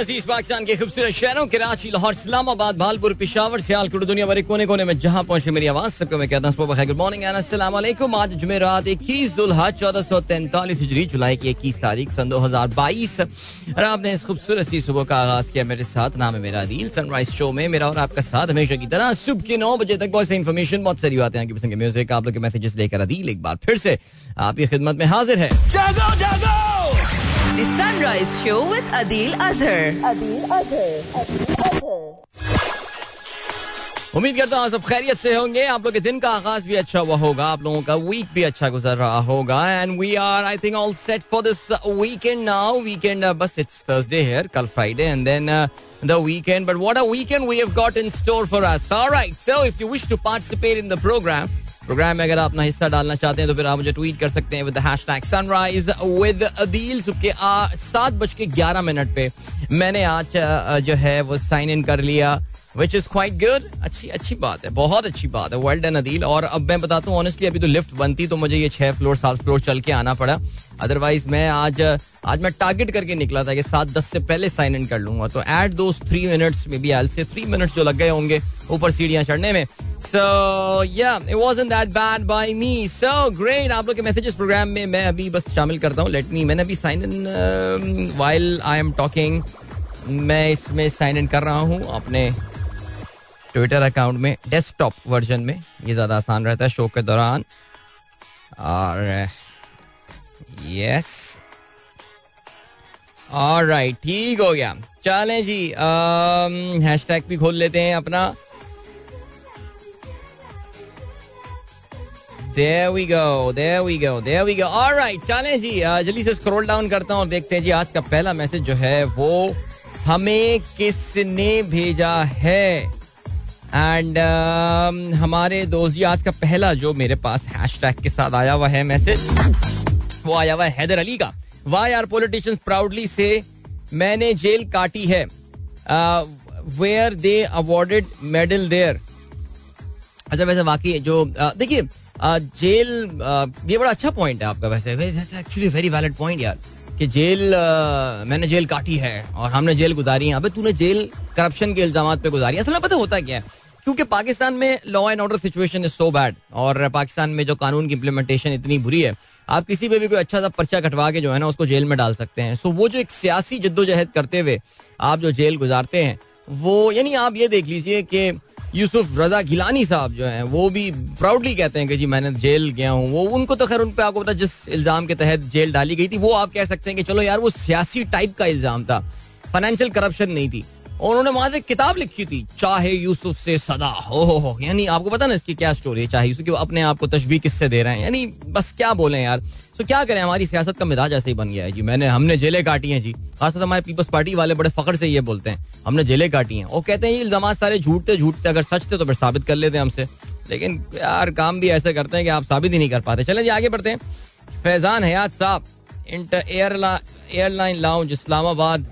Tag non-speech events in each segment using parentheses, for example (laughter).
अज़ीज़ पाकिस्तान के खूबसूरत शहरों, कराची, लाहौर, इस्लामाबाद, भालपुर, पिशावर, सियालकोट दुनिया भर कोने कोने में जहाँ पहुँचे मेरी आवाज़, सबको मैं कहता हूँ गुड मॉर्निंग वालेकुम आज जुमेरात इक्कीस जुल्हा, चौदह सौ तैंतालीस हिजरी, जुलाई की इक्कीस तारीख, सन दो हज़ार बाईस। और आपने इस खूबसूरत सी सुबह का आगाज़ किया मेरे साथ, नाम है मेरा रील सनराइज शो में मेरा और आपका साथ हमेशा की तरह, सुबह के नौ बजे तक बहुत से इन्फॉर्मेशन बहुत सारी आते हैं पसंद म्यूज़िक आप लोग के मैसेजेस लेकर अदील, एक बार फिर से आपकी खिदमत में हाजिर है। जागो जागो! The Sunrise Show with Adil Azhar. उम्मीद करता हूँ सब खैरियत से होंगे आप लोग के दिन का आगाज भी अच्छा हुआ होगा आप लोगों का वीक भी अच्छा गुजर रहा होगा and we are I think all set for this weekend now weekend बस इट्स थर्सडे हियर कल Friday and then the weekend but what a weekend we have got in store for us all right so if you wish to participate in the program programme में अगर आप अपना हिस्सा डालना चाहते हैं तो फिर आप मुझे ट्वीट कर सकते हैं with hashtag sunrise with Adeel सुबह सात बज के ग्यारह मिनट पे मैंने आज जो है वो साइन इन कर लिया विच इज़ क्वाइट गुड अच्छी अच्छी बात है, बहुत अच्छी बात है। वेल डन अदील और अब मैं बताता हूँ ऑनेस्टली अभी तो लिफ्ट बनती तो मुझे ये छह फ्लोर सात फ्लोर चल के आना पड़ा। अदरवाइज़ मैं आज आज मैं टारगेट करके निकला था कि सात, दस से पहले साइन इन कर लूँगा। तो एट दो थ्री मिनट्स में भी एल से थ्री मिनट्स जो लग गए होंगे ऊपर सीढ़ियाँ चढ़ने में। So yeah it wasn't that bad by me so great आप लोग के मैसेजेस प्रोग्राम में मैं अभी बस शामिल करता हूँ. लेट मी मैंने अभी sign in while I am talking मैं इसमें साइन इन कर रहा हूँ अपने ट्विटर अकाउंट में डेस्कटॉप वर्जन में. ये ज़्यादा आसान रहता है शो के दौरान. और यस और राइट ठीक हो गया. चलें जी हैश टैग भी खोल लेते हैं अपना. There we go, there we go, there we go. All right, चलें जी जल्दी से स्क्रॉल डाउन करता हूँ और देखते हैं जी आज का पहला मैसेज जो है वो हमें किसने भेजा है? एंड uh, हमारे दोस्त जी आज का पहला जो मेरे पास हैश टैग के साथ आया हुआ है मैसेज वो आया हुआ है हैदर अली का। वाई आर पोलिटिशियंस प्राउडली से मैंने जेल काटी है। Where they awarded medal there अच्छा वैसे वाकई जो देखिए जेल ये बड़ा अच्छा पॉइंट है आपका वैसे। एक्चुअली वेरी वैलिड पॉइंट यार, कि जेल मैंने जेल काटी है और हमने जेल गुजारी है। अबे तूने जेल करप्शन के इल्ज़ाम पे गुजारी असल में पता होता क्या है? क्योंकि पाकिस्तान में law and order situation is so bad और पाकिस्तान में जो कानून की इम्प्लीमेंटेशन इतनी बुरी है, आप किसी पे भी कोई अच्छा सा पर्चा कटवा के जो है ना उसको जेल में डाल सकते हैं। सो वो जो एक सियासी जद्दोजहद करते हुए आप जो जेल गुजारते हैं, वो, यानी आप ये देख लीजिए कि यूसुफ रजा गिलानी साहब जो हैं, वो भी प्राउडली कहते हैं कि जी मैंने जेल गया हूँ। वो, उनको तो खैर उन पर आपको पता जिस इल्ज़ाम के तहत जेल डाली गई थी, वो आप कह सकते हैं कि चलो यार, वो सियासी टाइप का इल्ज़ाम था। फाइनेंशियल करप्शन नहीं थी। उन्होंने वहाँ से किताब लिखी थी, चाहे यूसुफ से सदा हो हो हो। यानी आपको पता ना इसकी क्या स्टोरी है, चाहे यूसुफ कि अपने आप को तशबी किससे दे रहे हैं। यानी बस क्या बोले यार। तो क्या करें, हमारी सियासत का मिजाज ऐसे ही बन गया है। जी, मैंने, हमने जेलें काटी हैं जी। खासतौर हमारे पीपल्स पार्टी वाले बड़े फखर से ये बोलते हैं, हमने जेलें काटी हैं। वो कहते हैं, ये इल्ज़ाम सारे झूठते झूठते अगर सच थे तो फिर साबित कर लेते हैं हमसे। लेकिन यार, काम भी ऐसे करते हैं कि आप साबित ही नहीं कर पाते। चलें जी, आगे बढ़ते हैं। Faizan Hayat sahab airline lounge, Islamabad.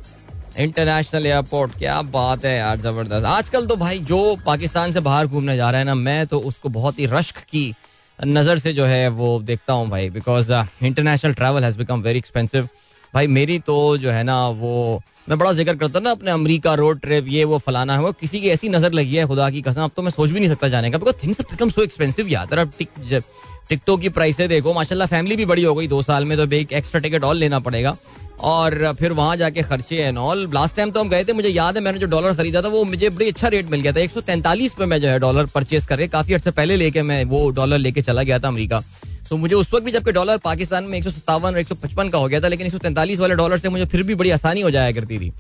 International airport, क्या बात है यार, ज़बरदस्त। आजकल तो भाई जो पाकिस्तान से बाहर घूमने जा रहा है ना, मैं तो उसको बहुत ही रश्क की नज़र से जो है वो देखता हूँ भाई because international travel has become very expensive भाई मेरी तो जो है ना वो, मैं बड़ा ज़िक्र करता ना अपने अमेरिका रोड ट्रिप ये वो फलाना है, वो किसी की ऐसी नज़र लगी है खुदा की कसम, अब तो मैं सोच भी नहीं सकता जाने का because things become so expensive यार। अब टिक टिकटों की प्राइसें देखो, माशाल्लाह फैमिली भी बड़ी हो गई दो साल में तो एक एक्स्ट्रा टिकट और लेना पड़ेगा। और फिर वहाँ जाके खर्चे एंड ऑल लास्ट टाइम तो हम गए थे, मुझे याद है, मैंने जो डॉलर खरीदा था, वो मुझे बड़ी अच्छा रेट मिल गया था। एक सौ तैंतालीस पे मैं जो है डॉलर परचेज करके काफ़ी अर्से पहले लेके मैं वो डॉलर लेके चला गया था अमरीका। तो मुझे उस वक्त भी जबकि डॉलर पाकिस्तान में एक सौ सत्तावन और एक सौ पचपन का हो गया था, लेकिन एक सौ तैंतालीस वाले डॉलर से मुझे फिर भी बड़ी आसानी हो जाया करती थी।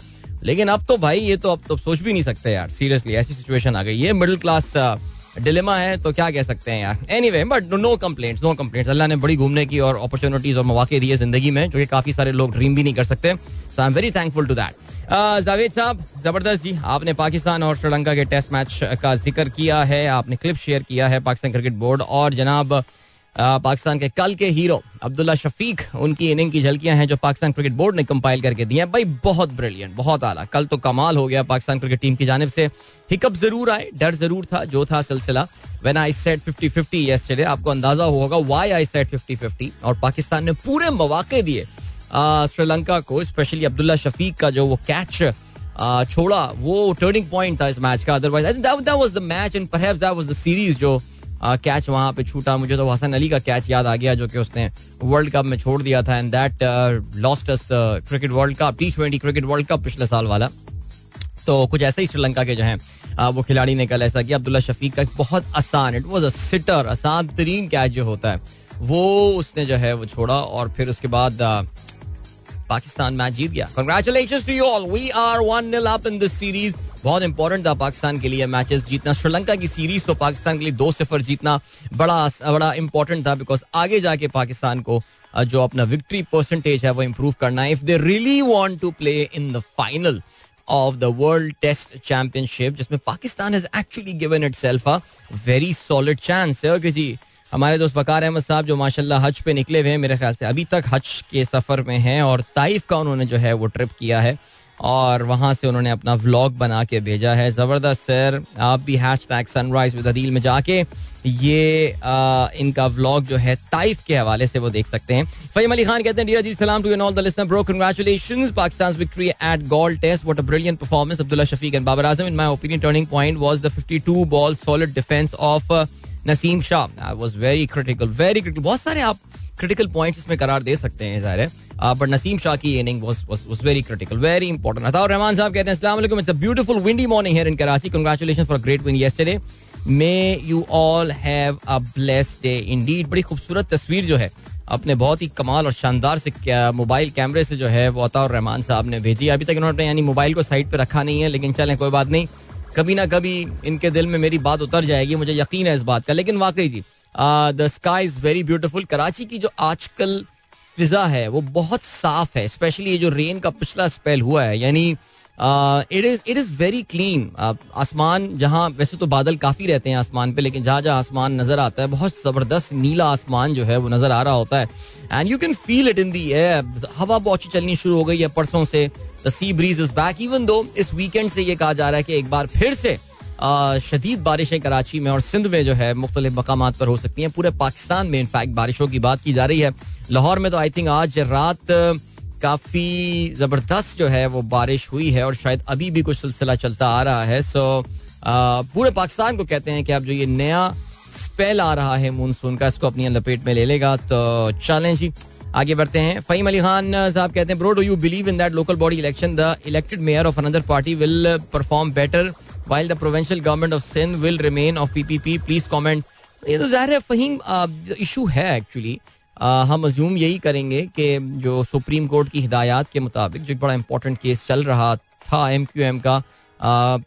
लेकिन अब तो भाई, ये तो अब तो सोच भी नहीं सकते यार सीरियसली ऐसी सिचुएशन आ गई है। मिडिल क्लास डिलेमा है तो क्या कह सकते हैं यार? Anyway but no complaint no complaint Allah ने बड़ी घूमने की और अपॉर्चुनिटीज़ और मौके दिए ज़िंदगी में, जो कि काफ़ी सारे लोग ड्रीम भी नहीं कर सकते। So I am very thankful to that Javed sahab, ज़बरदस्त जी, आपने पाकिस्तान और श्रीलंका के टेस्ट मैच का ज़िक्र किया है, आपने क्लिप शेयर किया है, पाकिस्तान क्रिकेट बोर्ड और जनाब पाकिस्तान के कल के हीरो अब्दुल्ला शफीक, उनकी इनिंग की झलकियाँ हैं जो पाकिस्तान क्रिकेट बोर्ड ने कंपाइल करके दी हैं। भाई, बहुत ब्रिलियंट बहुत आला। कल तो कमाल हो गया पाकिस्तान क्रिकेट टीम की जानब से। हिकअप ज़रूर आए, डर ज़रूर था, जो था सिलसिला। When I said fifty fifty yesterday आपको अंदाज़ा होगा why I said fifty fifty और पाकिस्तान ने पूरे मौके दिए श्रीलंका को स्पेशली अब्दुल्ला शफीक का जो वो कैच छोड़ा, वो टर्निंग पॉइंट था इस मैच का। Otherwise that was the match and that was the series जो कैच वहाँ पे छूटा। मुझे तो हसन अली का कैच याद आ गया जो कि उसने वर्ल्ड कप में छोड़ दिया था। And that lost us cricket world cup T twenty cricket world cup पिछले साल वाला। तो कुछ ऐसे ही श्रीलंका के जो है वो खिलाड़ी ने कल ऐसा किया। अब्दुल्ला शफीक का बहुत आसान इट वॉज़ अ सिटर आसान तरीन कैच जो होता है, वो उसने जो है वो छोड़ा और फिर उसके बाद पाकिस्तान मैच जीत गया। Congratulation to you all we are one up in this series बहुत इंपॉर्टेंट था पाकिस्तान के लिए मैचेस जीतना। श्रीलंका की सीरीज़ तो पाकिस्तान के लिए दो सिफर जीतना बड़ा बड़ा इंपॉर्टेंट था बिकॉज़ आगे जाके पाकिस्तान को जो अपना विक्ट्री परसेंटेज है वो इम्प्रूव करना है। If they really want to play in the final of the world test championship जिसमें Pakistan has actually given itself a very solid chance है, ओके जी? हमारे दोस्त बकार अहमद साहब जो माशाल्लाह हज पे निकले हुए हैं, मेरे ख्याल से अभी तक हज के सफ़र में हैं और ताइफ का उन्होंने जो है वो ट्रिप किया है। और वहाँ से उन्होंने अपना व्लॉग बना के भेजा है। ज़बरदस्त सर। आप भी hashtag sunrise with Adeel में जाके ये आ, इनका व्लॉग जो है ताइफ के हवाले से वो देख सकते हैं। फहीम अली खान कहते हैं डियर सलाम to all the listener bro congratulations Pakistan victory at Galle test what a brilliant performance Abdullah Shafique and Babar Azam in my opinion turning point was the 52 ball solid defence of Naseem Shah I was very critical very critical बहुत सारे आप critical points इसमें करार दे सकते हैं ज़ाहिर है। But Naseem Shah की inning was very critical very important Ataur Rehman sahab कहते हैं beautiful windy morning here in Karachi congratulations for great win yesterday may you all have a blessed day indeed बड़ी खूबसूरत तस्वीर जो है, अपने बहुत ही कमाल और शानदार से मोबाइल कैमरे से जो है, वो अताउर रहमान साहब ने भेजी अभी तक इन्होंने यानी मोबाइल को साइड पे रखा नहीं है, लेकिन चलें, कोई बात नहीं। कभी ना कभी इनके दिल में मेरी बात उतर जाएगी, मुझे यकीन है इस बात का। लेकिन वाकई जी the sky is very beautiful Karachi की जो आजकल फिजा है, वो बहुत साफ़ है स्पेशली ये जो रेन का पिछला स्पेल हुआ है, यानी it is it is very clean आसमान, जहाँ, वैसे तो बादल काफ़ी रहते हैं आसमान पे, लेकिन जहाँ जहाँ आसमान नज़र आता है, बहुत ज़बरदस्त नीला आसमान जो है, वो नज़र आ रहा होता है। And you can feel it in the air हवा बहुत अच्छी चलनी शुरू हो गई है परसों से. The sea breeze is back even though इस वीकेंड से ये कहा जा रहा है कि एक बार फिर से शदीद बारिशें कराची में और सिंध में जो है मुख्तलिफ़ मकाम पर हो सकती हैं। पूरे पाकिस्तान में इनफैक्ट बारिशों की बात की जा रही है। लाहौर में तो आई थिंक आज रात काफ़ी ज़बरदस्त जो है वो बारिश हुई है और शायद अभी भी कुछ सिलसिला चलता आ रहा है। सो पूरे पाकिस्तान को कहते हैं कि अब जो ये नया स्पेल आ रहा है मानसून का, इसको अपनी लपेट में ले लेगा। तो चलें जी, आगे बढ़ते हैं। फहीम अली खान साहब कहते हैं bro do you believe in that local body election the elected mayor of another party will perform better while the provincial government of Sindh will remain of PPP. Please comment. ये तो ज़ाहिर है, फहीम इशू है actually हम assume यही करेंगे कि जो सुप्रीम कोर्ट की हिदायत के मुताबिक जो एक बड़ा इंपॉर्टेंट केस चल रहा था एम क्यू एम का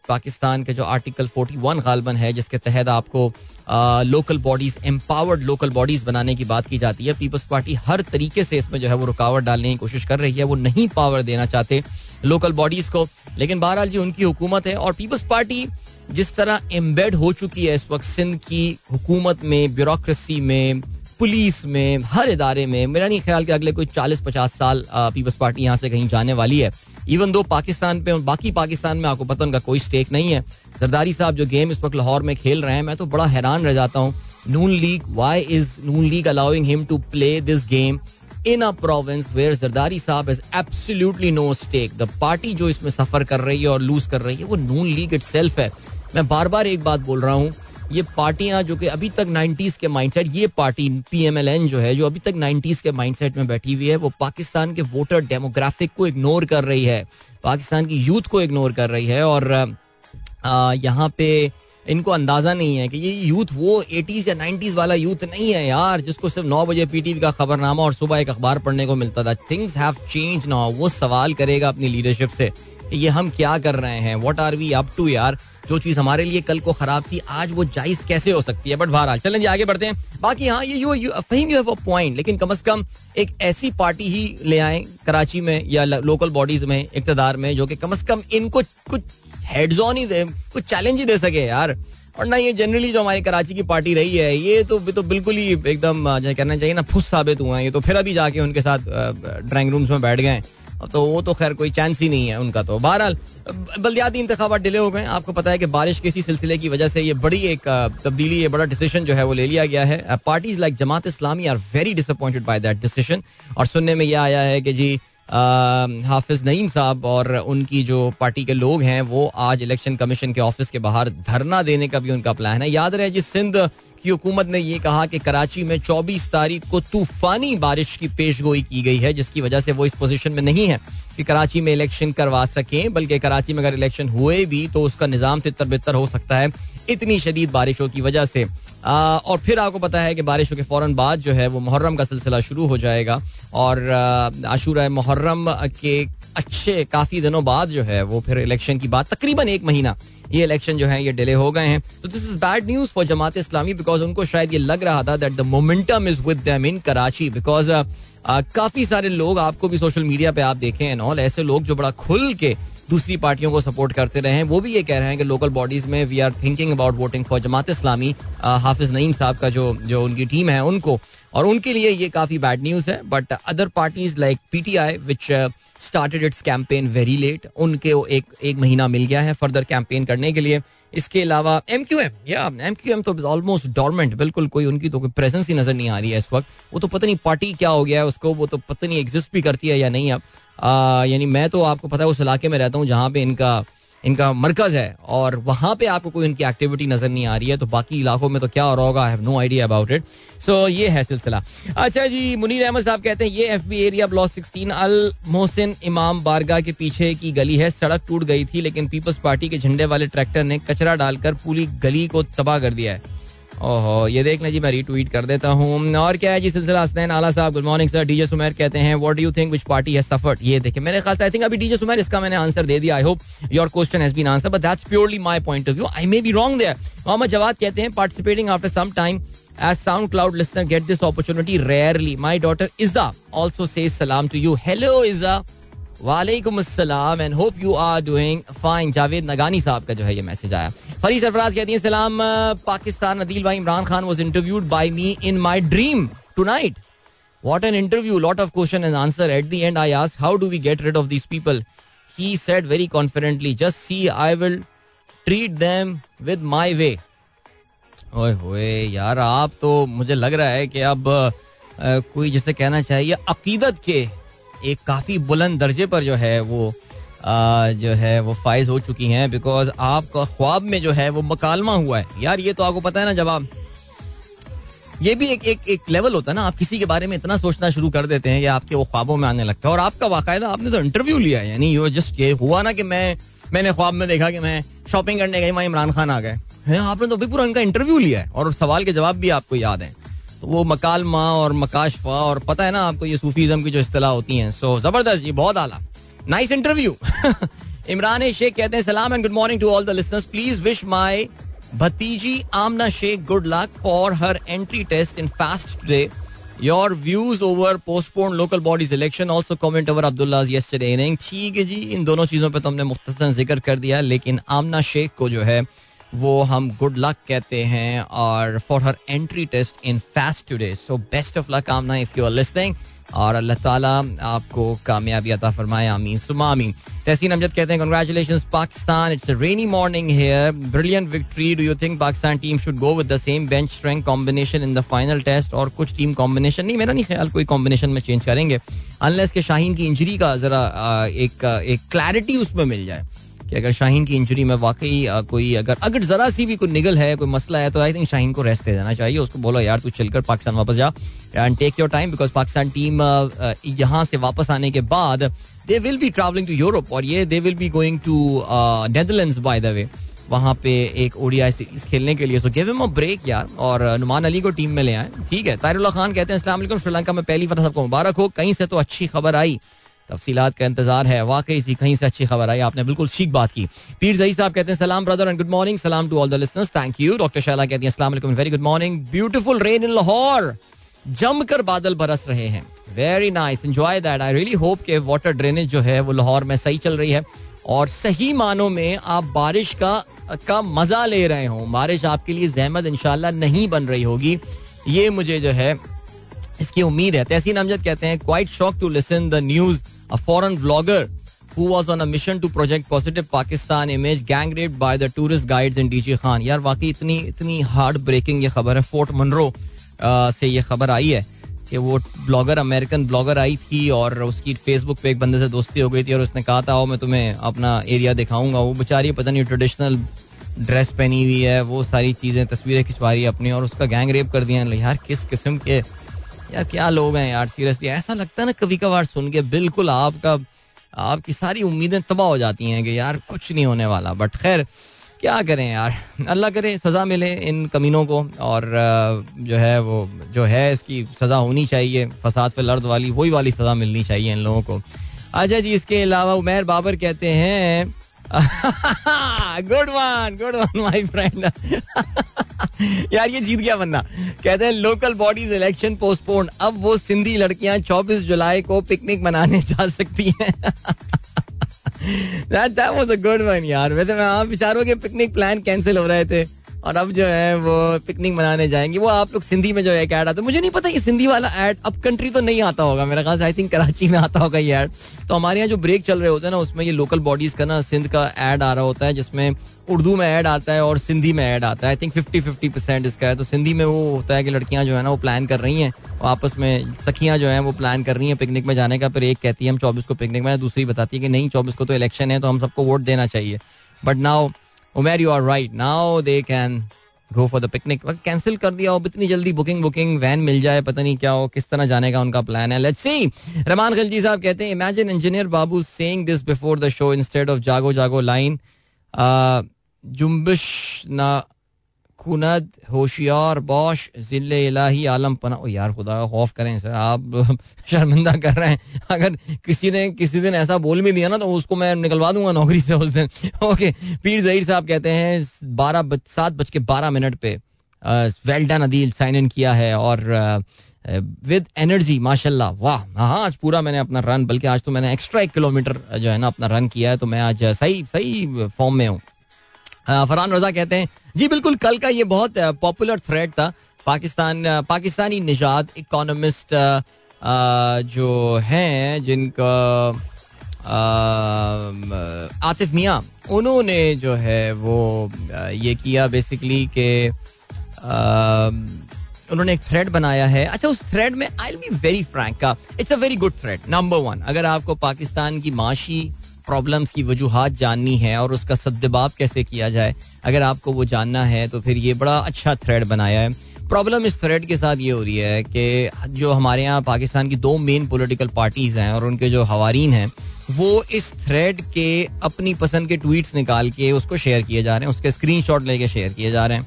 पाकिस्तान का जो आर्टिकल 41 गालबन है, जिसके तहत आपको local bodies empowered local bodies बनाने की बात की जाती है। पीपल्स पार्टी हर तरीके से इसमें जो है वो रुकावट डालने की कोशिश कर रही है। वो नहीं पावर देना चाहते लोकल बॉडीज को। लेकिन बहरहाल जी, उनकी हुकूमत है और पीपल्स पार्टी जिस तरह एम्बेड हो चुकी है इस वक्त सिंध की हुकूमत में ब्यूरोसी में पुलिस में, हर इदारे में, मेरा नहीं ख्याल कि अगले कोई चालीस पचास साल पीपल्स पार्टी यहाँ से कहीं जाने वाली है। इवन दो पाकिस्तान पे, बाकी पाकिस्तान में आपको पता उनका कोई स्टेक नहीं है। सरदारी साहब जो गेम इस वक्त लाहौर में खेल रहे हैं, मैं तो बड़ा हैरान रह जाता हूँ। Noon League why is Noon League allowing him to play this game in a province where Zardari sahab is absolutely no stake the party जो इसमें सफ़र कर रही है और लूज कर रही है, वो नून लीग इट है। मैं बार बार एक बात बोल रहा हूँ ये पार्टियाँ जो कि अभी तक 90s के माइंडसेट ये पार्टी पीएमएलएन जो है, जो अभी तक 90s के माइंडसेट में बैठी हुई है, वो पाकिस्तान के वोटर डेमोग्राफिक को इग्नोर कर रही है। पाकिस्तान की यूथ को इग्नोर कर रही है और यहाँ पे इनको अंदाज़ा नहीं है कि ये यूथ वो एटीज या नाइन्टीज वाला यूथ नहीं है यार, जिसको सिर्फ़ नौ बजे पीटीवी का खबरनामा और सुबह एक अखबार पढ़ने को मिलता था। थिंग्स हैव चेंज नाउ वो सवाल करेगा अपनी लीडरशिप से ये हम क्या कर रहे हैं? What are we up to यार? जो चीज़ हमारे लिए कल को खराब थी, आज वो जायज़ कैसे हो सकती है? बट बहरहाल, चलें जी, आगे बढ़ते हैं। बाकी हाँ ये you Faheem you have a point लेकिन कम से कम एक ऐसी पार्टी ही ले आए कराची में या लोकल बॉडीज में, इकतदार में, जो कि कम से कम इनको कुछ हेड्स ऑन ही दे, कुछ चैलेंज ही दे सके यार। और ना ये जनरली जो हमारी कराची की पार्टी रही है, ये तो तो बिल्कुल ही एकदम कहना चाहिए ना, फुस साबित हुआ है। ये तो फिर अभी जाके उनके साथ ड्राइंग रूम्स में बैठ गए तो वो तो खैर कोई चांस ही नहीं है उनका तो। बहरहाल, बल्दियाती इंतबात डिले हो गए। आपको पता है कि बारिश के इसी सिलसिले की वजह से ये बड़ी एक तब्दीली, ये बड़ा डिसीज़न जो है वो ले लिया गया है। Parties like Jamaat Islami are very disappointed by that decision और सुनने में यह आया है कि जी हाफिज नईम साहब और उनकी जो पार्टी के लोग हैं, वो आज इलेक्शन कमीशन के ऑफ़िस के बाहर धरना देने का भी उनका प्लान है। याद रहे जिस सिंध की हुकूमत ने यह कहा कि कराची में 24 तारीख को तूफानी बारिश की पेश गोई की गई है जिसकी वजह से वो इस पोजीशन में नहीं है कि कराची में इलेक्शन करवा सकें बल्कि कराची में अगर इलेक्शन हुए भी तो उसका निज़ाम तितर बितर हो सकता है। इतनी शदीद बारिशों की वजह से। आ, और फिर आपको पता है कि बारिशों के फ़ौरन बाद जो है वो मुहर्रम का सिलसिला शुरू हो जाएगा। और आशूरा मुहर्रम के अच्छे काफ़ी दिनों बाद जो है वो फिर इलेक्शन की बात तकरीबन एक महीना ये इलेक्शन जो है, ये डिले हो गए हैं। तो this is bad news for Jamaat Islami because उनको शायद ये लग रहा था that the momentum is with them in Karachi because काफ़ी सारे लोग, आपको भी सोशल मीडिया पे आप देखें एंड ऑल ऐसे लोग जो बड़ा खुल के दूसरी पार्टियों को सपोर्ट करते रहे हैं। वो भी ये कह रहे हैं कि लोकल बॉडीज में we are thinking about voting for Jamaat Islami Hafiz Naeem sahab का जो जो उनकी टीम है उनको। और उनके लिए ये काफ़ी बैड न्यूज़ है but other parties like P T I which started its campaign very late उनके एक एक महीना मिल गया है फर्दर कैंपेन करने के लिए। इसके अलावा एम क्यू एम या एम क्यू एम तो ऑलमोस्ट डॉर्मेंट बिल्कुल कोई उनकी तो कोई प्रेजेंस ही नज़र नहीं आ रही है इस वक्त। वो तो पता नहीं पार्टी क्या हो गया है उसको, वो तो पता नहीं एग्जिस्ट भी करती है या नहीं अब यानी मैं तो आपको पता है उस इलाके में रहता हूँ जहाँ पे इनका इनका मरकज है और वहाँ पे आपको कोई इनकी एक्टिविटी नज़र नहीं आ रही है तो बाकी इलाकों में तो क्या हो रहा होगा? I have no idea about it so ये है सिलसिला। अच्छा जी, मुनीर अहमद साहब कहते हैं, ये F B area block sixteen Al Mohsin Imam Bargah के पीछे की गली है। सड़क टूट गई थी, लेकिन पीपल्स पार्टी के झंडे वाले ट्रैक्टर ने कचरा डालकर पूरी गली को तबाह कर दिया है। ओहो, ये देख लें जी, मैं रीट्वीट कर देता हूँ। और क्या है जी, सिलसिला Hasnain Ala sahab good morning sir DJ Sumer कहते हैं what do you think which party has suffered ये देखें मेरे ख्याल से आई थिंक अभी डीजे सुमेर इसका मैंने आंसर दे दिया I hope your question has been answer but that's purely my point of view I may be wrong there Mohammad Jawad कहते हैं participating after some time as SoundCloud listener get this opportunity rarely. My daughter Izza also says salam to you. Hello, Izza. वालेकुम अस्सलाम and hope you are doing fine Javed Nagani sahab का जो है ये message आया। फरी सरफराज कहती हैं, सलाम पाकिस्तान अदील भाई Imran Khan was interviewed by me in my dream tonight what an interview lot of question and answer at the end I us how do we get rid of this people he said very confidently just see I will treat them with my way ओए यार, आप तो मुझे लग रहा है कि अब कोई जिसे कहना चाहिए, अकीदत के एक काफ़ी बुलंद दर्जे पर जो है वो जो है, वो फाइज हो चुकी हैं बिकॉज़ आपका ख्वाब में जो है, वो मकालमा हुआ है। यार, ये तो आपको पता है ना, जब आप ये भी एक एक एक लेवल होता है ना, आप किसी के बारे में इतना सोचना शुरू कर देते हैं कि आपके वो ख्वाबों में आने लगता है। और आपका बाकायदा, आपने तो इंटरव्यू लिया है, यानी ये जस्ट ये हुआ ना कि मैं मैंने ख्वाब में देखा कि मैं शॉपिंग करने गई, वहाँ इमरान खान आ गए। हैं, आपने तो भी पूरा उनका इंटरव्यू लिया है। और सवाल के जवाब भी आपको याद है। तो वो मकालमा और मकाशफा, और पता है ना, आपको ये सूफीज़म की जो इस्तेला होती हैं। सो ज़बरदस्त जी, बहुत आला। नाइस इंटरव्यू इमरान शेख कहते हैं, सलाम and good morning to all the listeners please wish my भतीजी Amna Sheikh good luck for her entry test in FAST today your views over postpone local bodies election also comment over Abdullah yesterday ठीक है जी, इन दोनों चीज़ों पे तो हमने मुख्तसर ज़िक्र कर दिया लेकिन आमना शेख को जो है, वो हम गुड लक कहते हैं और for her entry test in FAST today so best of luck Amna if you are listening और अल्लाह ताला आपको कामयाबी अता फरमाए, आमीन। सुमा आमीन। तहसीन अमजद कहते हैं congratulation Pakistan it's a rainy morning here brilliant victory do you think Pakistan team should go with the same bench strength combination in the final test और कुछ टीम कॉम्बिनेशन नहीं, मेरा नहीं ख्याल कोई कॉम्बिनेशन में चेंज करेंगे अनलेस के शाहीन की इंजरी का जरा एक क्लैरिटी उसमें मिल जाए. कि अगर शाहीन की इंजरी में वाकई कोई अगर अगर जरा सी भी कोई निगल है, कोई मसला है तो आई थिंक शाहीन को रेस्ट दे देना चाहिए। उसको बोलो, यार, तू चलकर पाकिस्तान वापस जा and take your time because Pakistan team यहाँ से वापस आने के बाद they will be travelling to Europe और ये they will be going to Netherland by the way वहाँ पे एक ओडीआई सीरीज़ खेलने के लिए। So give him a break यार, और नुमान अली को टीम में ले आए। ठीक है तारुल्ला खान कहते हैं, अस्सलाम श्रीलंका में पहली बार सबको मुबारक हो। कहीं से तो अच्छी खबर आई। तफसीलात का इंतज़ार है। वाकई सी कहीं से अच्छी खबर आई। आपने बिल्कुल ठीक बात की। पीर जही साहब कहते हैं, सलाम ब्रदर एंड गुड मॉर्निंग। सलाम to all the thank you. Doctor Shala कहती हैं वालेकुम very good morning. Beautiful rain in Lahore. जमकर बादल बरस रहे हैं। Very nice. Enjoy that. I really hope के वाटर ड्रेनेज जो है, वो लाहौर में सही चल रही है। और सही मानों में आप बारिश का का मज़ा ले रहे हो। बारिश आपके लिए जहमत इंशाल्लाह नहीं बन रही होगी। ये मुझे जो है, इसकी उम्मीद है। तहसीन अमजद कहते हैं, quite shock to listen the news a foreign vlogger who was on a mission to project positive Pakistan image gang raped by the tourist guides in DG Khan यार वाकई इतनी इतनी हार्ड ब्रेकिंग ये खबर है फोर्ट मनरो से ये खबर आई है कि वो ब्लॉगर अमेरिकन ब्लॉगर आई थी और उसकी फेसबुक पे एक बंदे से दोस्ती हो गई थी और उसने कहा था मैं तुम्हें अपना एरिया दिखाऊँगा वो बेचारी पता नहीं ट्रेडिशनल ड्रेस पहनी हुई है वो सारी चीज़ें तस्वीरें खिंचवा रही है अपनी और उसका गैंग रेप कर दिया यार किस किस्म के यार, क्या लोग हैं यार सीरियसली ऐसा लगता है ना, कभी कभार सुन के बिल्कुल आपका, आपकी सारी उम्मीदें तबाह हो जाती हैं कि यार, कुछ नहीं होने वाला। बट खैर, क्या करें यार, अल्लाह करे, सज़ा मिले इन कमीनों को और जो है वो, जो है इसकी सज़ा होनी चाहिए। फसाद पे लर्द वाली, वही वाली सज़ा मिलनी चाहिए इन लोगों को। अच्छा जी, इसके अलावा उमेर बाबर कहते हैं good one good one my friend यार, ये जीत गया बंदा। कहते हैं लोकल बॉडीज इलेक्शन पोस्टपोन अब वो सिंधी लड़कियाँ 24 जुलाई को पिकनिक मनाने (laughs) जा सकती हैं। (laughs) That that was a good one यार। वैसे मैं आप विचारों के पिकनिक प्लान कैंसिल हो रहे थे। और अब जो है वो पिकनिक मनाने जाएँगे। वो आप लोग सिंधी में जो है ऐड आता मुझे नहीं पता ये सिंधी वाला ऐड अब कंट्री तो नहीं आता होगा। मेरा ख्याल आई थिंक कराची में आता होगा ये ऐड तो हमारे यहाँ जो ब्रेक चल रहे होते हैं ना, उसमें ये लोकल बॉडीज का ना सिंध का ऐड आ रहा होता है, जिसमें उर्दू में ऐड आता है और सिंधी में ऐड आता है। I think fifty fifty percent इसका है। तो सिंधी में वो होता है कि लड़कियाँ जो है ना, वो प्लान कर रही हैं आपस में सखियाँ जो हैं वो प्लान कर रही हैं पिकनिक में जाने का। फिर एक कहती है, हम चौबीस को पिकनिक में दूसरी बताती है कि नहीं, चौबीस को तो इलेक्शन है तो हम सबको वोट देना चाहिए। But now Umair you are right now they can go for the picnic cancel कर दिया अब इतनी जल्दी बुकिंग बुकिंग वैन मिल जाए पता नहीं क्या हो किस तरह जाने का उनका प्लान है लेट्स सी रमान खलजी साहब कहते हैं imagine engineer babu saying this before the show instead of जागो जागो लाइन जुम्बिश ना खुनद होशियार, बॉश ज़िले इलाही, आलम पना ओ यार, खुदा का खौफ करें सर, आप (laughs) शर्मिंदा कर रहे हैं। अगर किसी ने, किसी दिन ऐसा बोल भी दिया ना तो उसको मैं निकलवा दूँगा नौकरी से उस दिन। (laughs) ओके, पीर जहीर साहब कहते हैं, बारह सात बज के बारह मिनट पे well done Adeel, sign in किया है और विद एनर्जी, माशाल्लाह, वाह। हाँ आज पूरा मैंने अपना रन, बल्कि आज तो मैंने एक्स्ट्रा एक किलोमीटर जो है ना, अपना रन किया है तो मैं आज सही सही फॉर्म में हूँ। फरहान रजा कहते हैं, जी, बिल्कुल, कल का ये बहुत पॉपुलर थ्रेड था, पाकिस्तान पाकिस्तानी निजात इकोनॉमिस्ट जो हैं, जिनका आतिफ मियाँ, उन्होंने जो है वो ये किया बेसिकली के उन्होंने एक थ्रेड बनाया है। अच्छा उस थ्रेड में आई बी वेरी फ्रैंक का it's a very good thread number one अगर आपको पाकिस्तान की माशी प्रॉब्लम्स की वजूहत जाननी है और उसका सद्दबाब कैसे किया जाए? अगर आपको वो जानना है तो फिर ये बड़ा अच्छा थ्रेड बनाया है। प्रॉब्लम इस थ्रेड के साथ ये हो रही है कि जो हमारे यहाँ पाकिस्तान की दो मेन पॉलिटिकल पार्टीज़ हैं और उनके जो हवारीन हैं वो इस थ्रेड के अपनी पसंद के ट्वीट्स निकाल के उसको शेयर किए जा रहे हैं उसके स्क्रीन शॉट लेके शेयर किए जा रहे हैं।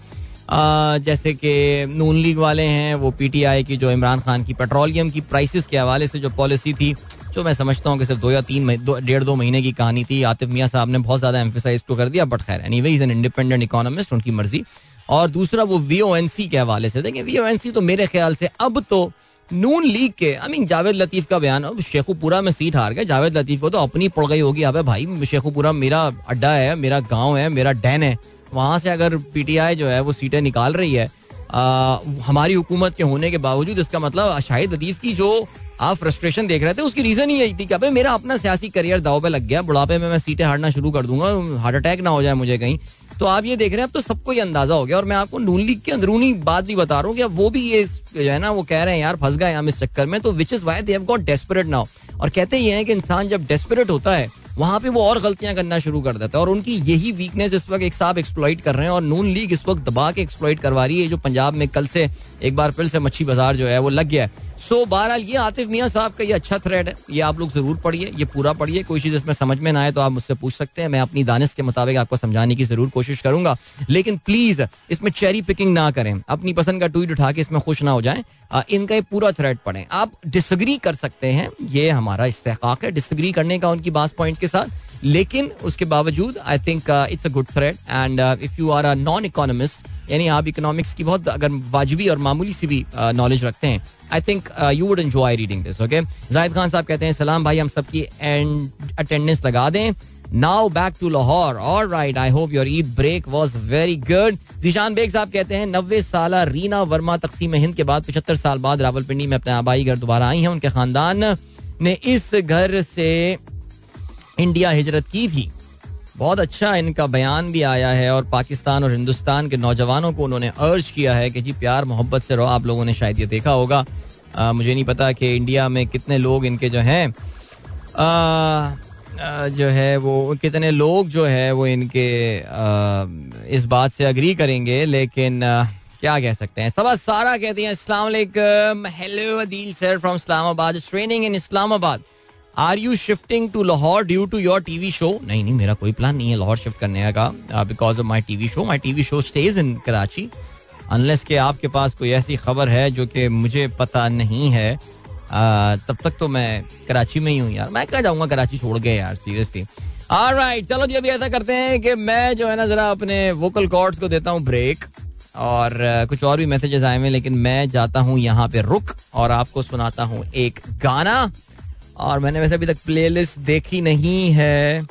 आ, जैसे कि नून लीग वाले हैं वो पीटीआई की जो इमरान खान की पेट्रोलियम की प्राइसेस के हवाले से जो पॉलिसी थी जो मैं समझता हूँ कि सिर्फ़ दो या तीन दो डेढ़ दो महीने की कहानी थी। आतिफ मियाँ साहब ने बहुत ज़्यादा एम्फोसाइज तो कर दिया बट खैर anyway is an independent economist उनकी मर्ज़ी। और दूसरा वो वी ओ एन सी के हवाले से देखिए वी ओ एन सी तो मेरे ख्याल से अब तो नून लीग के आई मीन जावेद लतीफ का बयान अब शेखुपुरा में सीट हार गए। जावेद लतीफ को तो अपनी पड़ गई होगी। अब भाई शेखुपुरा मेरा अड्डा है मेरा गाँव है मेरा डैन है। वहाँ से अगर पीटीआई जो है वो सीटें निकाल रही है आ, हमारी हुकूमत के होने के बावजूद इसका मतलब शाहिद लतीफ की जो आप फ्रस्ट्रेशन देख रहे थे, उसकी रीजन ही यही थी कि मेरा अपना सियासी करियर दाव पे लग गया, बुढ़ापे में मैं सीटें हारना शुरू कर दूँगा हार्ट अटैक ना हो जाए मुझे कहीं। तो आप ये देख रहे हैं, अब तो सबको ये अंदाज़ा हो गया और मैं आपको नून लीग की अंदरूनी बात भी बता रहा हूँ कि अब वो भी ये जो है ना, वो कह रहे हैं, यार, फंस गए हम इस चक्कर में। तो which is why they got desperate now और कहते ये हैं कि इंसान जब डेस्परेट होता है, वहाँ पे वो और गलतियाँ करना शुरू कर देता है और उनकी यही वीकनेस इस वक्त एक साहब एक्सप्लॉइट कर रहे हैं और नून लीग इस वक्त दबा के एक्सप्लॉइट करवा रही है। जो पंजाब में कल से, एक बार फिर से मच्छी बाज़ार जो है, वो लग गया है। सो बहरहाल, ये आतिफ मियाँ साहब का ये अच्छा थ्रेड है। ये आप लोग ज़रूर पढ़िए, ये पूरा पढ़िए। कोई चीज़ इसमें समझ में ना आए तो आप मुझसे पूछ सकते हैं। मैं अपनी दानिश के मुताबिक आपको समझाने की ज़रूर कोशिश करूँगा। लेकिन प्लीज़ इसमें चेरी पिकिंग ना करें। अपनी पसंद का ट्वीट उठा के इसमें खुश ना हो जाए। इनका एक पूरा थ्रेड पढ़ें। आप डिसग्री कर सकते हैं। ये हमारा इस्तेकाक है। डिसग्री करने का उनकी बात पॉइंट के साथ। लेकिन उसके बावजूद I think it's a good thread and if you are a non economist यानी आप इकोनॉमिक्स की बहुत अगर वाजबी और मामूली सी भी नॉलेज रखते हैं I think you would enjoy reading this okay Zahid Khan साहब कहते हैं, सलाम भाई, हम सबकी एंड अटेंडेंस लगा दें। Now back to Lahore all right I hope your Eid break was very good Zeeshan Baig साहब कहते हैं, नब्बे साल रीना वर्मा तकसीम हिंद के बाद पचहत्तर साल बाद रावलपिंडी में अपने आबाई घर दोबारा आई हैं। उनके खानदान ने इस घर से इंडिया हिजरत की थी। बहुत अच्छा इनका बयान भी आया है और पाकिस्तान और हिंदुस्तान के नौजवानों को उन्होंने अर्ज़ किया है कि जी प्यार मोहब्बत से रहो। आप लोगों ने शायद ये देखा होगा। आ, मुझे नहीं पता कि इंडिया में कितने लोग इनके जो हैं जो है वो कितने लोग जो है वो इनके आ, इस बात से अग्री करेंगे लेकिन आ, क्या कह सकते हैं? सबा सारा कहती हैं अस्सलाम hello Adeel sir from Islamabad training in Islamabad are you shifting to Lahore due to your TV show नहीं नहीं मेरा कोई प्लान नहीं है लाहौर शिफ्ट करने का because of my TV show my TV show stage in Karachi unless के आपके पास कोई ऐसी खबर है जो कि मुझे पता नहीं है आ, तब तक तो मैं कराची में ही हूँ यार। मैं क्या जाऊँगा? कराची छोड़ के यार सीरियसली राइट चलो जी अभी ऐसा करते हैं कि मैं जो है ना जरा अपने वोकल कॉर्ड्स को देता हूँ ब्रेक और कुछ और भी मैसेजेस आए हुए लेकिन मैं जाता हूँ यहाँ पे रुक और आपको सुनाता हूँ एक गाना। और मैंने वैसे अभी तक प्लेलिस्ट देखी नहीं है।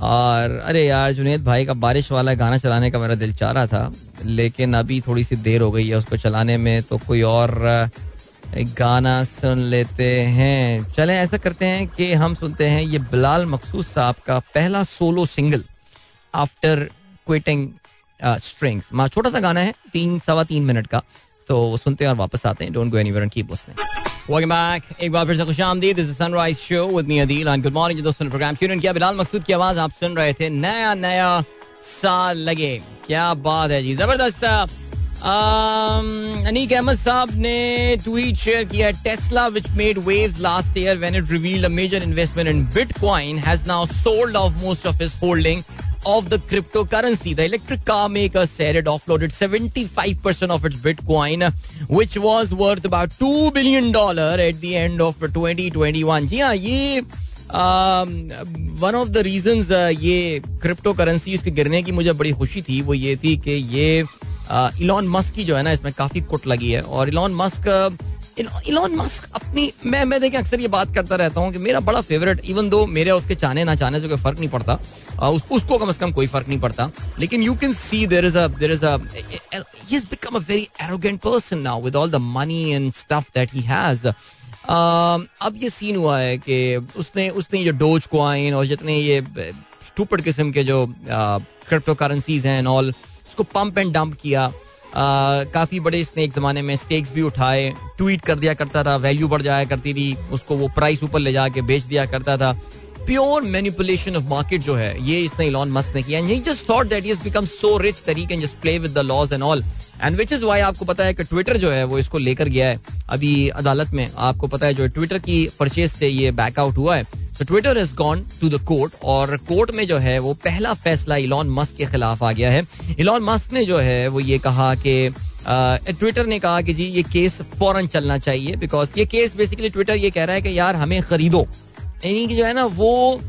और अरे यार, जुनेद भाई का बारिश वाला गाना चलाने का मेरा दिल चाह रहा था, लेकिन अभी थोड़ी सी देर हो गई है उसको चलाने में तो कोई और गाना सुन लेते हैं। चलें, ऐसा करते हैं कि हम सुनते हैं ये बिलाल मखसूस साहब का पहला solo single after quitting Strings छोटा सा गाना है, तीन, सवा तीन मिनट का तो सुनते हैं और वापस आते हैं। Don't go anywhere and keep listening Welcome back. एक बार फिर से खुश आमदीद this is Sunrise show with me Adeel and good morning दोस्तों प्रोग्राम ट्यून किया। बिलाल मकसूद की आवाज़ आप सुन रहे थे। नया नया साल लगे। क्या बात है जी। ज़बरदस्त। अनीक अहमद साहब ने ट्वीट शेयर किया Tesla which made waves last year when it revealed a major investment in bitcoin has now sold off most of his holding of the cryptocurrency. The electric car maker said it offloaded 75% of its Bitcoin, which was worth about $2 billion at the end of 2021. जी हाँ ये one of the reason ये crypto currencies के गिरने की मुझे बड़ी खुशी थी वो ये थी कि ये इलॉन मस्क की जो है ना इसमें काफ़ी कुट लगी है और इलॉन मस्क इलॉन मस्क अपनी मैं मैं देखें अक्सर ये बात करता रहता हूँ कि मेरा बड़ा फेवरेट इवन दो मेरे उसके चाहने ना चाहने से कोई फ़र्क नहीं पड़ता उस, उसको कम से कम कोई फ़र्क नहीं पड़ता लेकिन you can see there is there is has become a very arrogant person now with all the money and stuff that he has अब ये सीन हुआ है कि उसने उसने ये डोज क्वाइन और जितने ये स्टूपिड किस्म के जो क्रिप्टो करेंसीज हैं एंड ऑल उसको पंप एंड डंप किया। काफ़ी बड़े इसने एक जमाने में स्टेक्स भी उठाए ट्वीट कर दिया करता था वैल्यू बढ़ जाया करती थी, उसको वो प्राइस ऊपर ले जाके बेच दिया करता था। प्योर मैनिपुलेशन ऑफ़ मार्केट जो है, ये इसने लॉन मस्त ने किया। Just thought that is become so rich that he can just play with the laws and all and which is why आपको पता है कि ट्विटर जो है, वो इसको लेकर गया है। अभी अदालत में आपको पता है जो ट्विटर की परचेज से ये बैकआउट हुआ है। तो Twitter is gone to the court और कोर्ट में जो है, वो पहला फैसला इलॉन मस्क के खिलाफ आ गया है। इलॉन मस्क ने जो है, वो ये कहा कि ट्विटर ने कहा कि जी, ये केस फ़ौरन चलना चाहिए बिकॉज़ ये केस बेसिकली ट्विटर ये कह रहा है कि यार हमें खरीदो। यानी कि जो है ना, वो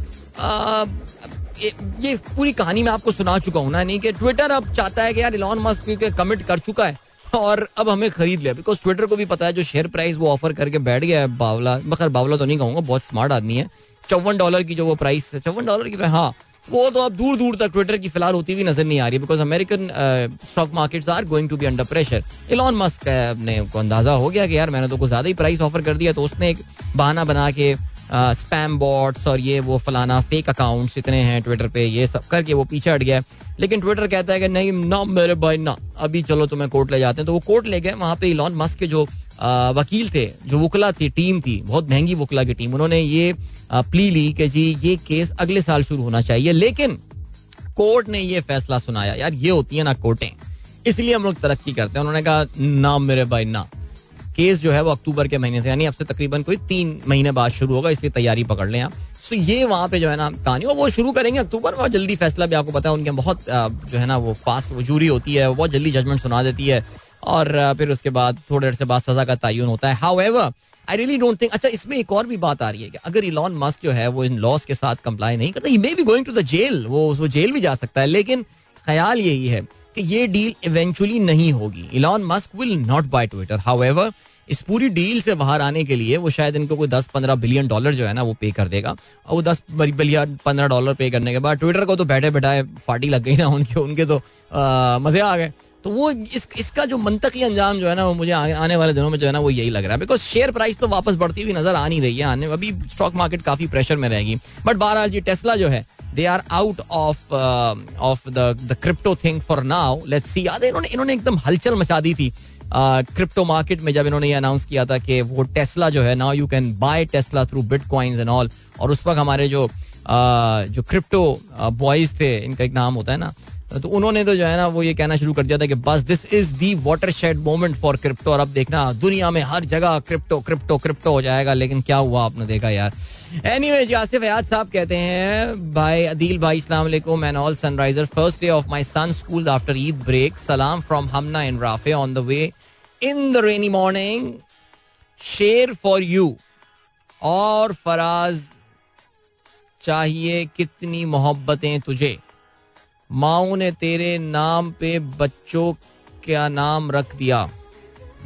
ये पूरी कहानी मैं आपको सुना चुका हूँ ना, नहीं कि ट्विटर अब चाहता है कि यार इलॉन मस्क क्योंकि कमिट कर चुका है और अब हमें खरीद लिया। बिकॉज़ ट्विटर को भी पता है जो शेयर प्राइस वो ऑफ़र करके बैठ गया है बावला मगर बावला तो नहीं कहूँगा, बहुत स्मार्ट आदमी है। चौवन डॉलर की जो वो प्राइस है, चौवन डॉलर की हाँ वो तो अब दूर दूर तक ट्विटर की फ़िलहाल होती हुई नज़र नहीं आ रही because American stock markets are going to be under pressure Elon Musk ने को अंदाज़ा हो गया कि यार मैंने तो कुछ ज़्यादा ही प्राइस ऑफ़र कर दिया तो उसने एक बहाना बना के स्पैम बॉट्स और ये वो फलाना फेक अकाउंट्स इतने हैं ट्विटर पे, ये सब करके वो पीछे हट गया। लेकिन ट्विटर कहता है कि नहीं, ना मेरे भाई, ना। अभी चलो तुम्हें कोर्ट ले जाते हैं। तो वो कोर्ट ले गए। वहाँ पे इलॉन मस्क के जो वकील थे, जो वकला थी टीम थी, बहुत महँगी वकला की टीम उन्होंने ये प्ली ली कि जी, ये केस अगले साल शुरू होना चाहिए। लेकिन कोर्ट ने ये फैसला सुनाया। यार, ये होती है ना कोर्टें इसलिए हम लोग तरक्की करते हैं। उन्होंने कहा, ना मेरे भाई, ना। केस जो है वो अक्टूबर के महीने से, यानी अब से तकरीबन कोई तीन महीने बाद शुरू होगा, इसलिए तैयारी पकड़ लें आप। सो ये वहाँ पे जो है ना कहानी वो शुरू करेंगे अक्टूबर में जल्दी फैसला भी आपको पता है, उनके बहुत जो है ना वो फास्ट वो जूरी होती है बहुत जल्दी जजमेंट सुना देती है, और फिर उसके बाद थोड़ी देर से बाद सजा का तयन होता है। However I really don't think अच्छा इसमें एक और भी बात आ रही है कि अगर इलॉन मस्क जो है वो इन लॉस के साथ कंप्लाई नहीं करता he may be going to the jail वो वो जेल भी जा सकता है, लेकिन ख्याल यही है कि ये डील इवेंचुअली नहीं होगी। Elon Musk will not buy Twitter how इस पूरी डील से बाहर आने के लिए वो शायद इनको कोई दस पंद्रह बिलियन डॉलर जो है ना वो पे कर देगा। और वो दस बिलियन पंद्रह डॉलर पे करने के बाद ट्विटर को तो बैठे बैठाए पार्टी लग गई ना उनके उनके तो मज़े आ गए। तो वो इस, इसका जो मंतकी अंजाम जो है ना वो मुझे आने वाले दिनों में जो है ना वो यही लग रहा है। बिकॉज़ शेयर प्राइस तो वापस बढ़ती हुई नज़र आ नहीं रही है आने अभी स्टॉक मार्केट काफ़ी प्रेशर में रहेगी। बट बहरहाल जी टेस्ला जो है they are out of of the crypto thing for now let's see याद इन्होंने इन्होंने एकदम हलचल मचा दी थी क्रिप्टो uh, मार्केट में जब इन्होंने ये अनाउंस किया था कि वो टेस्ला जो है now you can buy Tesla through bit and all और उस वक्त हमारे जो uh, जो क्रिप्टो बॉयज़ uh, थे इनका एक नाम होता है ना तो उन्होंने तो जो है ना, वो ये कहना शुरू कर दिया था कि बस this is the watershed moment for crypto और अब देखना, दुनिया में हर जगह क्रिप्टो क्रिप्टो क्रिप्टो हो जाएगा, लेकिन क्या हुआ आपने देखा यार। एनी वे आसिफ हयात साहब कहते हैं, भाई अदील भाई इस्लाम and all sunrisers first day of my son school after Eid break सलाम from Hamna in Rafay on the way in the rainy morning शेर फॉर यू और फराज, चाहिए कितनी मोहब्बतें तुझे? माओ ने तेरे नाम पे बच्चों का नाम रख दिया?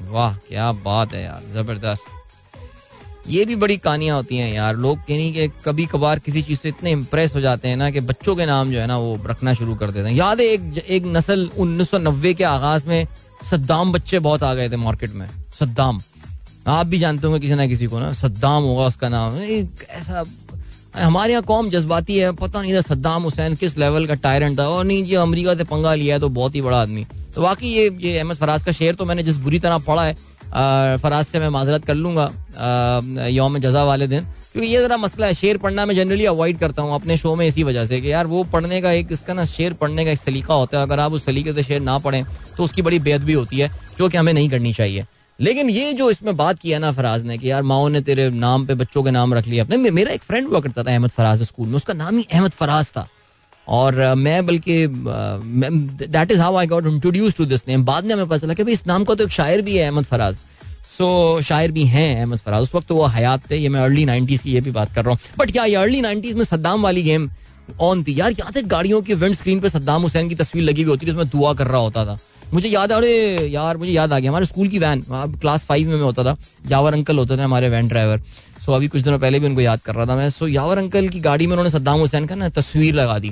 वाह, क्या बात है यार, ज़बरदस्त। ये भी बड़ी कहानियाँ होती हैं यार, लोग कहीं के कभी कभार किसी चीज़ से इतने इम्प्रेस हो जाते हैं ना कि बच्चों के नाम जो है ना वो रखना शुरू कर देते हैं। याद है एक एक नस्ल उन्नीस सौ नब्बे के आगाज़ में सद्दाम बच्चे बहुत आ गए थे मार्केट में, सद्दाम। आप भी जानते होंगे किसी ना किसी को ना, सद्दाम होगा उसका नाम। एक ऐसा हमारे यहाँ कौम जज्बाती है, पता नहीं था सद्दाम हुसैन किस लेवल का टायरेंट था। और नहीं जी, अमेरिका से पंगा लिया है तो बहुत ही बड़ा आदमी। तो वाकई ये ये अहमद फराज का शेर तो मैंने जिस बुरी तरह पढ़ा है फराज से मैं माजरत कर लूँगा योम जजा वाले दिन। क्योंकि ये जरा मसला है, शेर पढ़ना मैं जनरली अवॉइड करता हूँ अपने शो में इसी वजह से कि यार वो पढ़ने का एक, इसका ना शेर पढ़ने का एक सलीका होता है। अगर आप उस सलीके से शेर ना पढ़ें तो उसकी बड़ी बेद भी होती है, जो कि हमें नहीं करनी चाहिए। लेकिन ये जो इसमें बात किया ना फराज ने कि यार माओ ने तेरे नाम पे बच्चों के नाम रख लिया अपने मेरा एक फ्रेंड हुआ करता था अहमद फराज स्कूल में, उसका नाम ही अहमद फराज था। और मैं बल्कि that is how I got introduce to this name बाद में हमें पता चला कि भाई इस नाम का तो एक शायर भी है अहमद फराज। सो शायर भी हैं अहमद फराज। उस वक्त वो हयात थे, ये मैं अर्ली नाइनटीज की ये भी बात कर रहा हूँ। बट क्या ये अर्ली नाइनटीज में सद्दाम वाली गेम ऑन थी? यार, यहाँ तक गाड़ियों की विंड स्क्रीन पर सद्दाम हुसैन की तस्वीर लगी हुई होती थी, उसमें दुआ कर रहा होता था। मुझे याद अरे यार, मुझे याद आ गया। हमारे स्कूल की वैन क्लास फाइव में होता था। यावर अंकल होते थे हमारे वैन ड्राइवर सो अभी कुछ दिनों पहले भी उनको याद कर रहा था मैं। सो यावर अंकल की गाड़ी में उन्होंने सद्दाम हुसैन का ना तस्वीर लगा दी।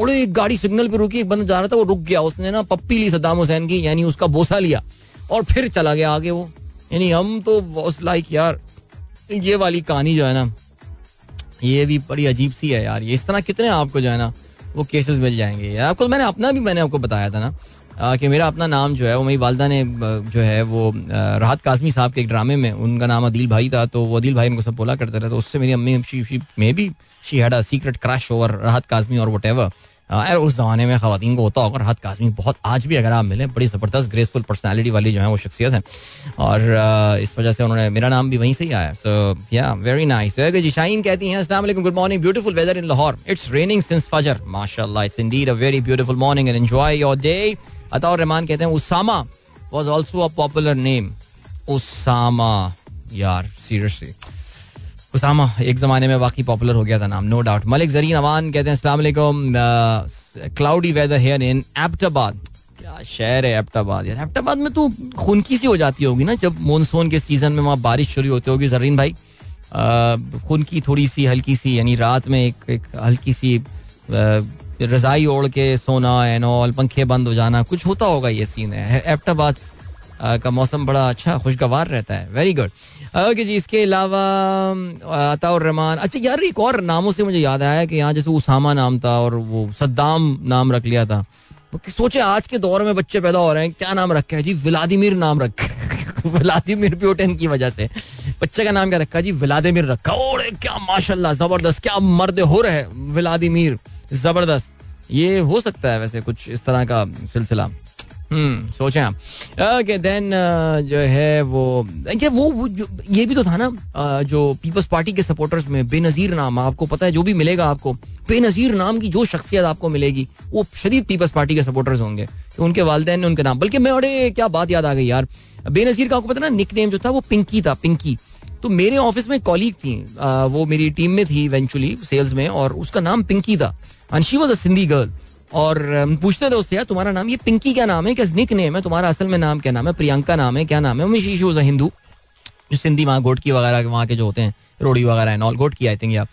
और एक गाड़ी सिग्नल पे रुकी, एक बंदा जा रहा था, वो रुक गया। उसने ना पप्पी ली सद्दाम हुसैन की, यानी उसका बोसा लिया। और फिर चला गया आगे वो। यानी हम तो लाइक यार, ये वाली कहानी जो है ना, ये भी बड़ी अजीब सी है यार। ये इस तरह कितने आपको जो है ना, वो केसेस मिल जाएँगे। यार आपको, मैंने अपना भी, मैंने आपको बताया था ना कि मेरा अपना नाम जो है, वो मेरी वालदा ने जो है, वो राहत काजमी साहब के एक ड्रामे में, उनका नाम अदील भाई था तो वो अदील भाई उनको सब बोला करते रहे तो उससे मेरी अम्मी, she she, may be she had a secret crush over Rahat Kazmi और वट एवर उस जमाने में खातन को होता होगा, राहत काजमी बहुत, आज भी अगर आप मिले, बड़ी ज़बरदस्त ग्रेसफुल पर्सनैलिटी वाली जो है, वो शख्सियत है। और इस वजह से उन्होंने, मेरा नाम भी वहीं से ही आया। सो या वेरी नाइस जी शाइन कहती हैं वालेकुम good morning beautiful weather in Lahore it's raining since फजर माशाल्लाह it's indeed a very beautiful morning and enjoy your day Ataur Rahman कहते हैं Usama was also a popular name Usama यार seriously Usama एक जमाने में वाकई पॉपुलर हो गया था नाम नो डाउट मलिक जरीन अवान कहते हैं अस्सलाम cloudy weather here in Abbottabad क्या शहर है एबटाबाद यार एबटाबाद में तो खुनकी सी हो जाती होगी ना जब मानसून के सीज़न में वहाँ बारिश शुरू होती होगी। जरीन भाई खुनकी थोड़ी सी हल्की सी यानी रात में एक, एक हल्की सी रजाई ओढ़ के सोना एंड ऑल पंखे बंद हो जाना, कुछ होता होगा ये सीन है। एप्टाबाद का मौसम बड़ा अच्छा खुशगवार रहता है। वेरी गुड ओके जी, इसके अलावा रहमान। अच्छा यार, एक और नामों से मुझे याद आया कि यहाँ जैसे उसामा नाम था और वो सद्दाम नाम रख लिया था। सोचे आज के दौर में बच्चे पैदा हो रहे हैं, क्या नाम रखा है जी? व्लादिमिर नाम रखा (laughs) व्लादिमिर प्यूटन की वजह से। बच्चे का नाम क्या रखा जी? व्लादिमिर रखा। और क्या माशाल्लाह, ज़बरदस्त, क्या मर्द हो रहे व्लादिमिर। ज़बरदस्त। ये हो सकता है वैसे कुछ इस तरह का सिलसिला। हम्म सोचें आप। ओके देन जो है वो ये वो, वो ये भी तो था ना जो पीपल्स पार्टी के सपोर्टर्स में बेनजीर नाम आपको पता है जो भी मिलेगा आपको बेनजीर नाम की जो शख्सियत आपको मिलेगी वो शदीद पीपल्स पार्टी के सपोर्टर्स होंगे। कि उनके वालदेन ने उनके नाम बल्कि मैं अरे क्या बात याद आ गई यार बेनजीर का आपको पता ना निक नेम जो था वो पिंकी था पिंकी तो मेरे ऑफ़िस में कॉलीग थी वो मेरी टीम में थी इवेंचुअली सेल्स में और उसका नाम पिंकी था। And she was a Sindhi girl और पूछते थे उससे यार, तुम्हारा नाम, ये पिंकी क्या नाम है? क्या निक नेम है, तुम्हारा असल में नाम क्या नाम है? प्रियंका नाम है, क्या नाम है? शी वॉज़ अ हिंदू जो सिंधी वहाँ गोटकी वगैरह, वहाँ के जो होते हैं, रोड़ी वगैरह and all Ghotki I think या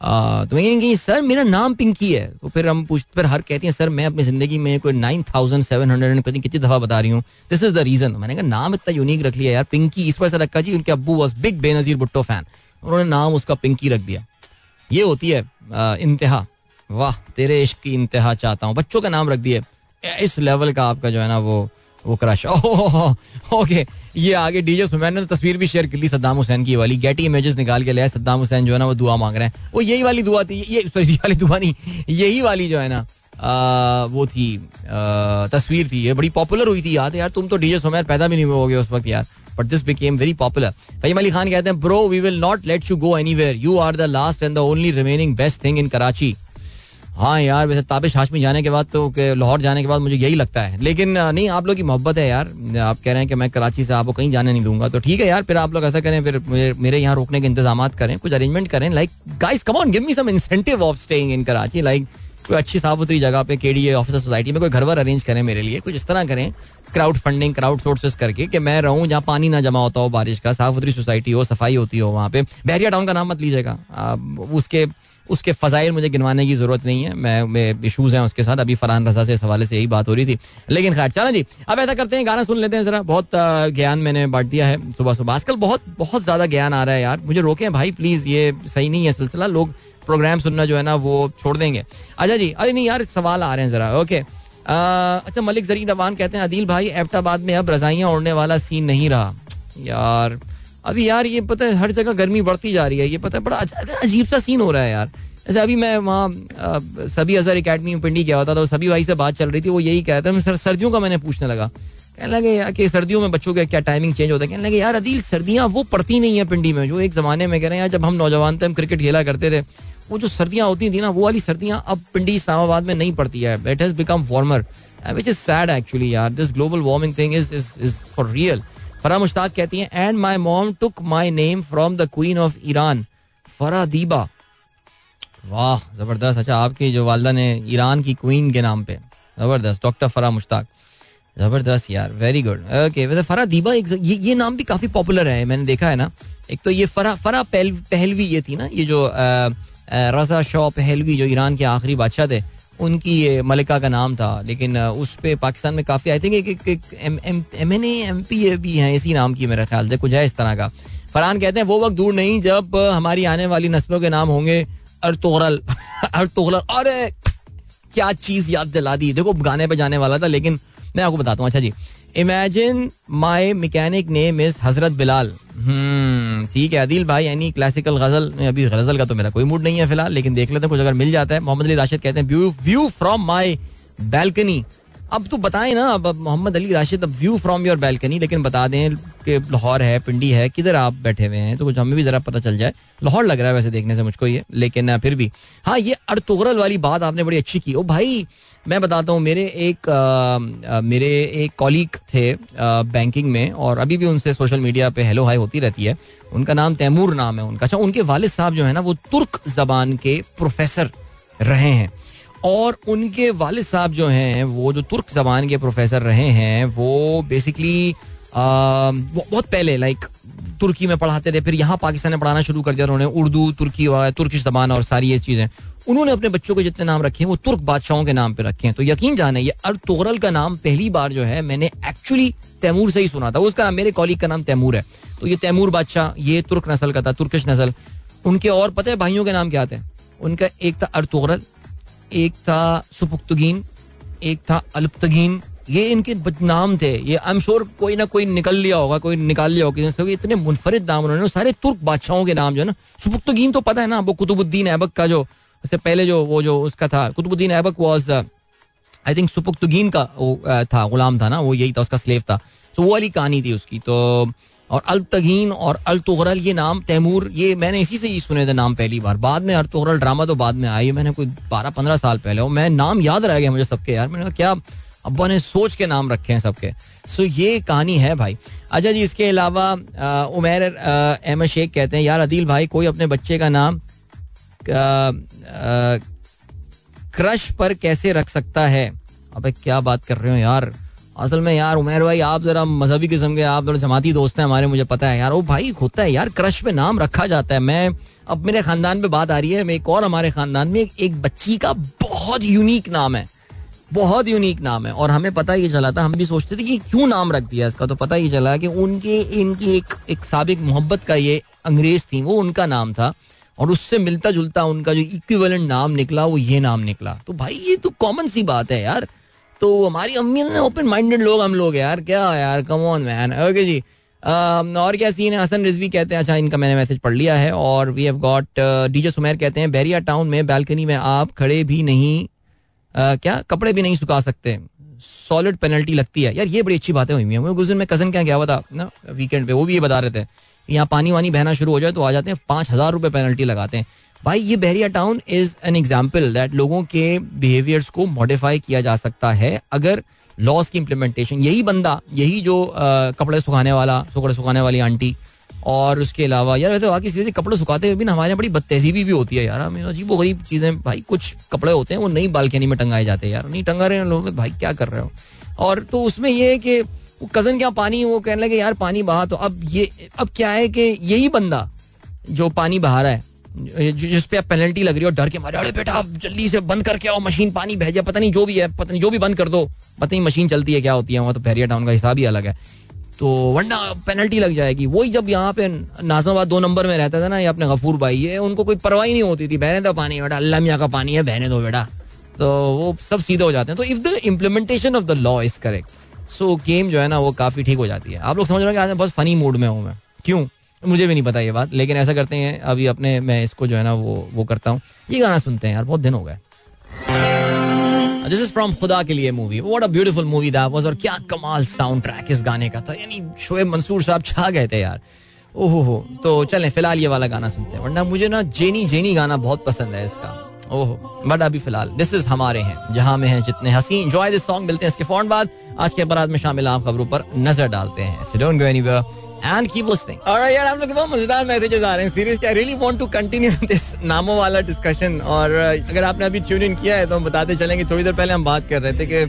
तो मैं कहीं सर, मेरा नाम पिंकी है. तो फिर हम पूछ, फिर हर कहती हैं, सर, मैं अपनी ज़िंदगी में कोई नाइन थाउज़ेंड सेवन हंड्रेड पता कितनी दफ़ा बता रही हूँ. दिस इज़ द रीजन मैंने कहा, नाम इतना यूनिक रख लिया यार पिंकी इस पर से रखा जी, उनके अब्बू was big Benazir Bhutto fan उन्होंने नाम उसका पिंकी रख दिया। ये होती है इंतहा। वाह तेरे इश्क की इंतहा चाहता हूँ। बच्चों का नाम रख दिए। इस लेवल का आपका जो है ना वो वो क्रश ओके ये आगे डीजे सुमैन ने तस्वीर भी शेयर कर ली सद्दाम हुसैन की वाली। गेटी इमेजेस निकाल के लिया सद्दाम हुसैन जो है ना वो दुआ मांग रहे हैं। वो यही वाली दुआ थी ये सॉरी वाली दुआ नहीं यही वाली जो है ना आ, वो थी आ, तस्वीर थी। ये बड़ी पॉपुलर हुई थी याद यार तुम तो डीजे सुमैन पैदा भी नहीं हुए उस वक्त यार। But this became very popular Faheem Ali Khan कहते हैं bro we will not let you go anywhere you are the last and the only remaining best thing in Karachi हाँ यार, वैसे ताबिश हाशमी जाने के बाद तो लाहौर जाने के बाद मुझे यही लगता है। लेकिन नहीं, आप लोग की मोहब्बत है यार। आप कह रहे हैं कि मैं कराची से आपको कहीं जाने नहीं दूँगा। तो ठीक है यार, फिर आप लोग ऐसा करें, फिर मेरे यहाँ रोकने के इंतज़ाम करें, कुछ अरेंजमेंट करें। Like guys come on give me some incentive of staying in Karachi. Like कोई अच्छी साफ़ सुथरी जगह पे, केडीए ऑफिसर सोसाइटी में कोई घर वर अरेंज करें मेरे लिए, कुछ इस तरह करें। क्राउड फंडिंग क्राउड सोर्सेस करके कि मैं रहूँ, जहाँ पानी ना जमा होता हो, बारिश का साफ़ सुथरी सोसाइटी हो, सफ़ाई होती हो, वहाँ पे। बैरिया टाउन का नाम मत लीजिएगा। उसके उसके फजाइल मुझे गिनवाने की ज़रूरत नहीं है। मैं इशूज हैं उसके साथ। अभी फरहान रजा से इस हवाले से यही बात हो रही थी। लेकिन खैर, चलो जी। अब ऐसा करते हैं, गाना सुन लेते हैं जरा। बहुत ज्ञान मैंने बांट दिया है सुबह सुबह। आजकल बहुत बहुत ज़्यादा ज्ञान आ रहा है यार। मुझे रोकें भाई प्लीज़ ये सही नहीं है सिलसिला। लोग प्रोग्राम सुनना जो है ना, वो छोड़ देंगे। अच्छा जी, अरे नहीं यार, सवाल आ रहे हैं जरा। ओके अच्छा मलिक जरी रवान कहते हैं, अदील भाई, एबटाबाद में अब रजाइयाँ उड़ने वाला सीन नहीं रहा। यार अभी यार, ये पता है, हर जगह गर्मी बढ़ती जा रही है, ये पता है, बड़ा अजीब सा सीन हो रहा है यार। जैसे अभी मैं वहाँ सभी अजहर अकेडमी में पिंडी गया होता था सभी भाई से बात चल रही थी, वो यही कहता है सर, सर्दियों का मैंने पूछने लगा। कहने लगे, यार, कि सर्दियों में बच्चों का क्या टाइमिंग चेंज होता है? कहने लगे, यार, अदील, सर्दियाँ वो पड़ती नहीं है पिंडी में, जो एक जमाने में कह रहे हैं, यार, जब हम नौजवान थे, हम क्रिकेट खेला करते थे वो जो सर्दियाँ होती थी ना, वो वाली सर्दियाँ अब पिंडी इस्लामाबाद में नहीं पड़ती है। It has become warmer which is sad actually यार. This global warming thing is is is for real Farah Mushtaq कहती हैं and my mom took my name from the queen of Iran Farah Diba वाह, ज़बरदस्त। अच्छा आपकी जो वालदा ने ईरान की क्वीन के नाम पे। ज़बरदस्त डॉक्टर फरा मुश्ताक ज़बरदस्त यार वेरी गुड ओके वैसे फरा दीबा एक ये ये नाम भी काफ़ी पॉपुलर है, मैंने देखा है ना। एक तो ये फरा फरा पहलवी ये थी ना, ये जो रजा शाह पहलवी जो ईरान के आखिरी बादशाह थे, उनकी ये मलिका का नाम था, लेकिन उस पर पाकिस्तान में काफ़ी आई थिंक एक M N M P A भी हैं, इसी नाम की मेरा ख्याल से, कुछ है इस तरह का। फरहान कहते हैं, वो वक्त दूर नहीं, जब हमारी आने वाली नस्लों के नाम होंगे अर्तोगरल (laughs) अर्तोगरल अरे, क्या चीज़ याद दिला दी। देखो, गाने पे जाने वाला था, लेकिन मैं आपको बताता हूँ अच्छा जी imagine my mechanic name is हज़रत बिलाल ठीक है अदिल भाई, यानी क्लासिकल गज़ल अभी गज़ल का तो मेरा कोई मूड नहीं है फ़िलहाल, लेकिन देख लेते हैं, कुछ अगर मिल जाता है। मोहम्मद अली राशिद कहते हैं व्यू फ्रॉम माई बैल्कनी अब तो बताएँ ना अब मोहम्मद अली राशिद अब व्यू फ्रॉम योर बैल्कनी लेकिन बता दें कि लाहौर है पिंडी है किधर आप बैठे हुए हैं? तो कुछ हमें भी जरा पता चल जाए। लाहौर लग रहा है वैसे देखने से मुझको ये लेकिन फिर भी। हाँ ये अर्तुगरल वाली बात आपने बड़ी अच्छी की। ओ भाई मैं बताता हूँ मेरे एक आ, मेरे एक कॉलीग थे आ, बैंकिंग में और अभी भी उनसे सोशल मीडिया पे हेलो हाई होती रहती है। उनका नाम तैमूर नाम है उनका। अच्छा उनके वालिद साहब जो है ना वो तुर्क जबान के प्रोफेसर रहे हैं। और उनके वालिद साहब जो हैं, वो जो तुर्क जबान के प्रोफेसर रहे हैं, वो बेसिकली बहुत पहले लाइक तुर्की में पढ़ाते थे, फिर यहाँ पाकिस्तान में पढ़ाना शुरू कर दिया उन्होंने, उर्दू, तुर्की और, तुर्किश जबान और सारी ये चीज़ें। उन्होंने अपने बच्चों के जितने नाम रखे हैं, वो तुर्क बादशाहों के नाम पे रखे हैं। तो यकीन जाने, ये अर्तोगरल का नाम पहली बार जो है, मैंने एक्चुअली तैमूर से ही सुना था। उसका, मेरे कॉलीग का नाम तैमूर है। तो ये तैमूर बादशाह, ये तुर्क नस्ल का था, तुर्किश नस्ल। उनके और, पता है भाइयों के नाम क्या थे? उनका एक था अर अर्तोगरल एक था सुपुख्तगीन एक था अल्पतगीन। ये इनके नाम थे। ये आई एम श्योर कोई ना कोई निकल लिया होगा कोई निकाल लिया होगा किसी इतने मुनफरद नाम उन्होंने सारे तुर्क बादशाहों के नाम जो है ना। सुपुख्तगीन तो पता है ना वो कुतुबुद्दीन ऐबक का जो उससे पहले जो वो जो उसका था Qutbuddin Aibak was I think Sabuktigin का वो uh, था गुलाम था ना वो यही था उसका स्लेव था। तो वो वाली कहानी थी उसकी। तो और अल्तगीन और अलतुगरल, ये नाम तैमूर, ये मैंने इसी से ही सुने थे नाम पहली बार। बाद में अलतुगरल ड्रामा तो बाद में आई मैंने कोई बारह पंद्रह साल पहले। हो मैं नाम याद रह गया मुझे सबके यार। मैंने कहा, क्या अब्बा ने सोच के नाम रखे हैं सबके? सो ये कहानी है भाई। अच्छा जी, इसके अलावा उमेर अहमद शेख कहते हैं, यार अदील भाई, कोई अपने बच्चे का नाम क्रश पर कैसे रख सकता है? अबे, क्या बात कर रहे हो यार? असल में यार उमेर भाई आप जरा मजहबी किस्म के आप जरा जमाती दोस्त हैं हमारे मुझे पता है यार। वो भाई होता है यार क्रश पे नाम रखा जाता है। मैं अब मेरे खानदान पे बात आ रही है एक और हमारे खानदान में एक, एक बच्ची का बहुत यूनिक नाम है। बहुत यूनिक नाम है। और हमें पता ही चला था हम भी सोचते थे कि क्यों नाम रख दिया इसका। तो पता ही चला कि उनके इनकी एक एक सबक मोहब्बत का ये अंग्रेज़ थी वो उनका नाम था। और उससे मिलता जुलता उनका जो इक्विवेलेंट नाम निकला वो ये नाम निकला। तो भाई ये तो कॉमन सी बात है यार। तो हमारी अम्मी ने ओपन माइंडेड लोग, हम लोग, यार, क्या, यार कम ऑन मैन ओके जी. और क्या सीन है? हसन रिजवी कहते हैं अच्छा इनका मैंने मैसेज पढ़ लिया है और we have got DJ Sumair कहते हैं, बैरिया टाउन में बालकनी में आप खड़े भी नहीं क्या, कपड़े भी नहीं सुखा सकते? सॉलिड पेनल्टी लगती है. यार, ये बड़ी अच्छी बातें हुई हैं। गुजर में कज़न क्या गया हुआ था? ना वीकेंड पे वो भी ये बता रहे थे। यहाँ पानी वानी बहना शुरू हो जाए तो आ जाते हैं, पाँच हज़ार रुपए पेनल्टी लगाते हैं। भाई ये Bahria town is an example that लोगों के बिहेवियर्स को मॉडिफाई किया जा सकता है अगर लॉस की इम्प्लीमेंटेशन यही बंदा यही जो आ, कपड़े सुखाने वाला कपड़े सुखाने वाली आंटी और उसके अलावा यार वैसे बाकी सीधे कपड़े सुखाते हुए भी ना हमारे यहाँ बड़ी बदतहजीबी भी होती है यार। हमें अजीब वो गरीब चीज़ें भाई कुछ कपड़े होते हैं वो नई बालकनी में टंगाए जाते हैं यार। नहीं टंगा रहे हैं लोग भाई क्या कर रहे हो? और तो उसमें ये है कि वो कज़न क्या पानी वो कहने लगे यार पानी बहा तो। अब ये अब क्या है कि यही बंदा जो पानी बहा रहा है जिस पे पेनल्टी लग रही है डर के मारे, अरे बेटा आप जल्दी से बंद करके आओ मशीन पानी भेजा पता नहीं जो भी है, पता नहीं जो भी बंद कर दो, पता नहीं मशीन चलती है क्या होती है, वहाँ तो बैरिया टाउन का हिसाब ही अलग है। तो वरना पेनल्टी लग जाएगी। वही जब यहाँ पे नाजमाबाद दो नंबर में रहता था ना, ये अपने गफूर भाई, ये उनको कोई परवाही नहीं होती थी, बहने दो पानी, बेटा, अल्लाह मियाँ का पानी है, बहने दो बेटा। तो वो सब सीधे हो जाते हैं। तो if the implementation of the law is correct so game जो है ना, वो काफ़ी ठीक हो जाती है। आप लोग समझ रहे हैं आज मैं बहुत फनी मूड में हूँ मैं। क्यों? मुझे भी नहीं पता ये बात, लेकिन ऐसा करते हैं, अभी अपने मैं इसको जो है ना वो वो करता हूँ। ये गाना सुनते हैं यार, बहुत दिन हो गए। This is from Khuda Ke Liye movie what a beautiful movie that was और क्या कमाल साउंड ट्रैक इस गाने का था। यानी शोएब मंसूर साहब छा गए थे यार। ओहो हो तो चलें, फ़िलहाल ये वाला गाना सुनते हैं। वरना मुझे ना जेनी जेनी गाना बहुत पसंद है इसका। ओहो बट अभी फ़िलहाल दिस इज़ हमारे हैं, जहाँ में हैं जितने हसी एंजॉय दिस सॉन्ग मिलते हैं इसके फ़ौरन बाद। आज के अपराध में शामिल आम खबरों पर नज़र डालते हैं। So don't go anywhere and keep listening. Alright, यार हम लोग बहुत मज़ेदार मैसेजेस आ रहे हैं seriously I really want to continue this नामों वाला डिस्कशन और अगर आपने अभी ट्यून इन किया है तो हम बताते चलेंगे थोड़ी देर पहले हम बात कर रहे थे कि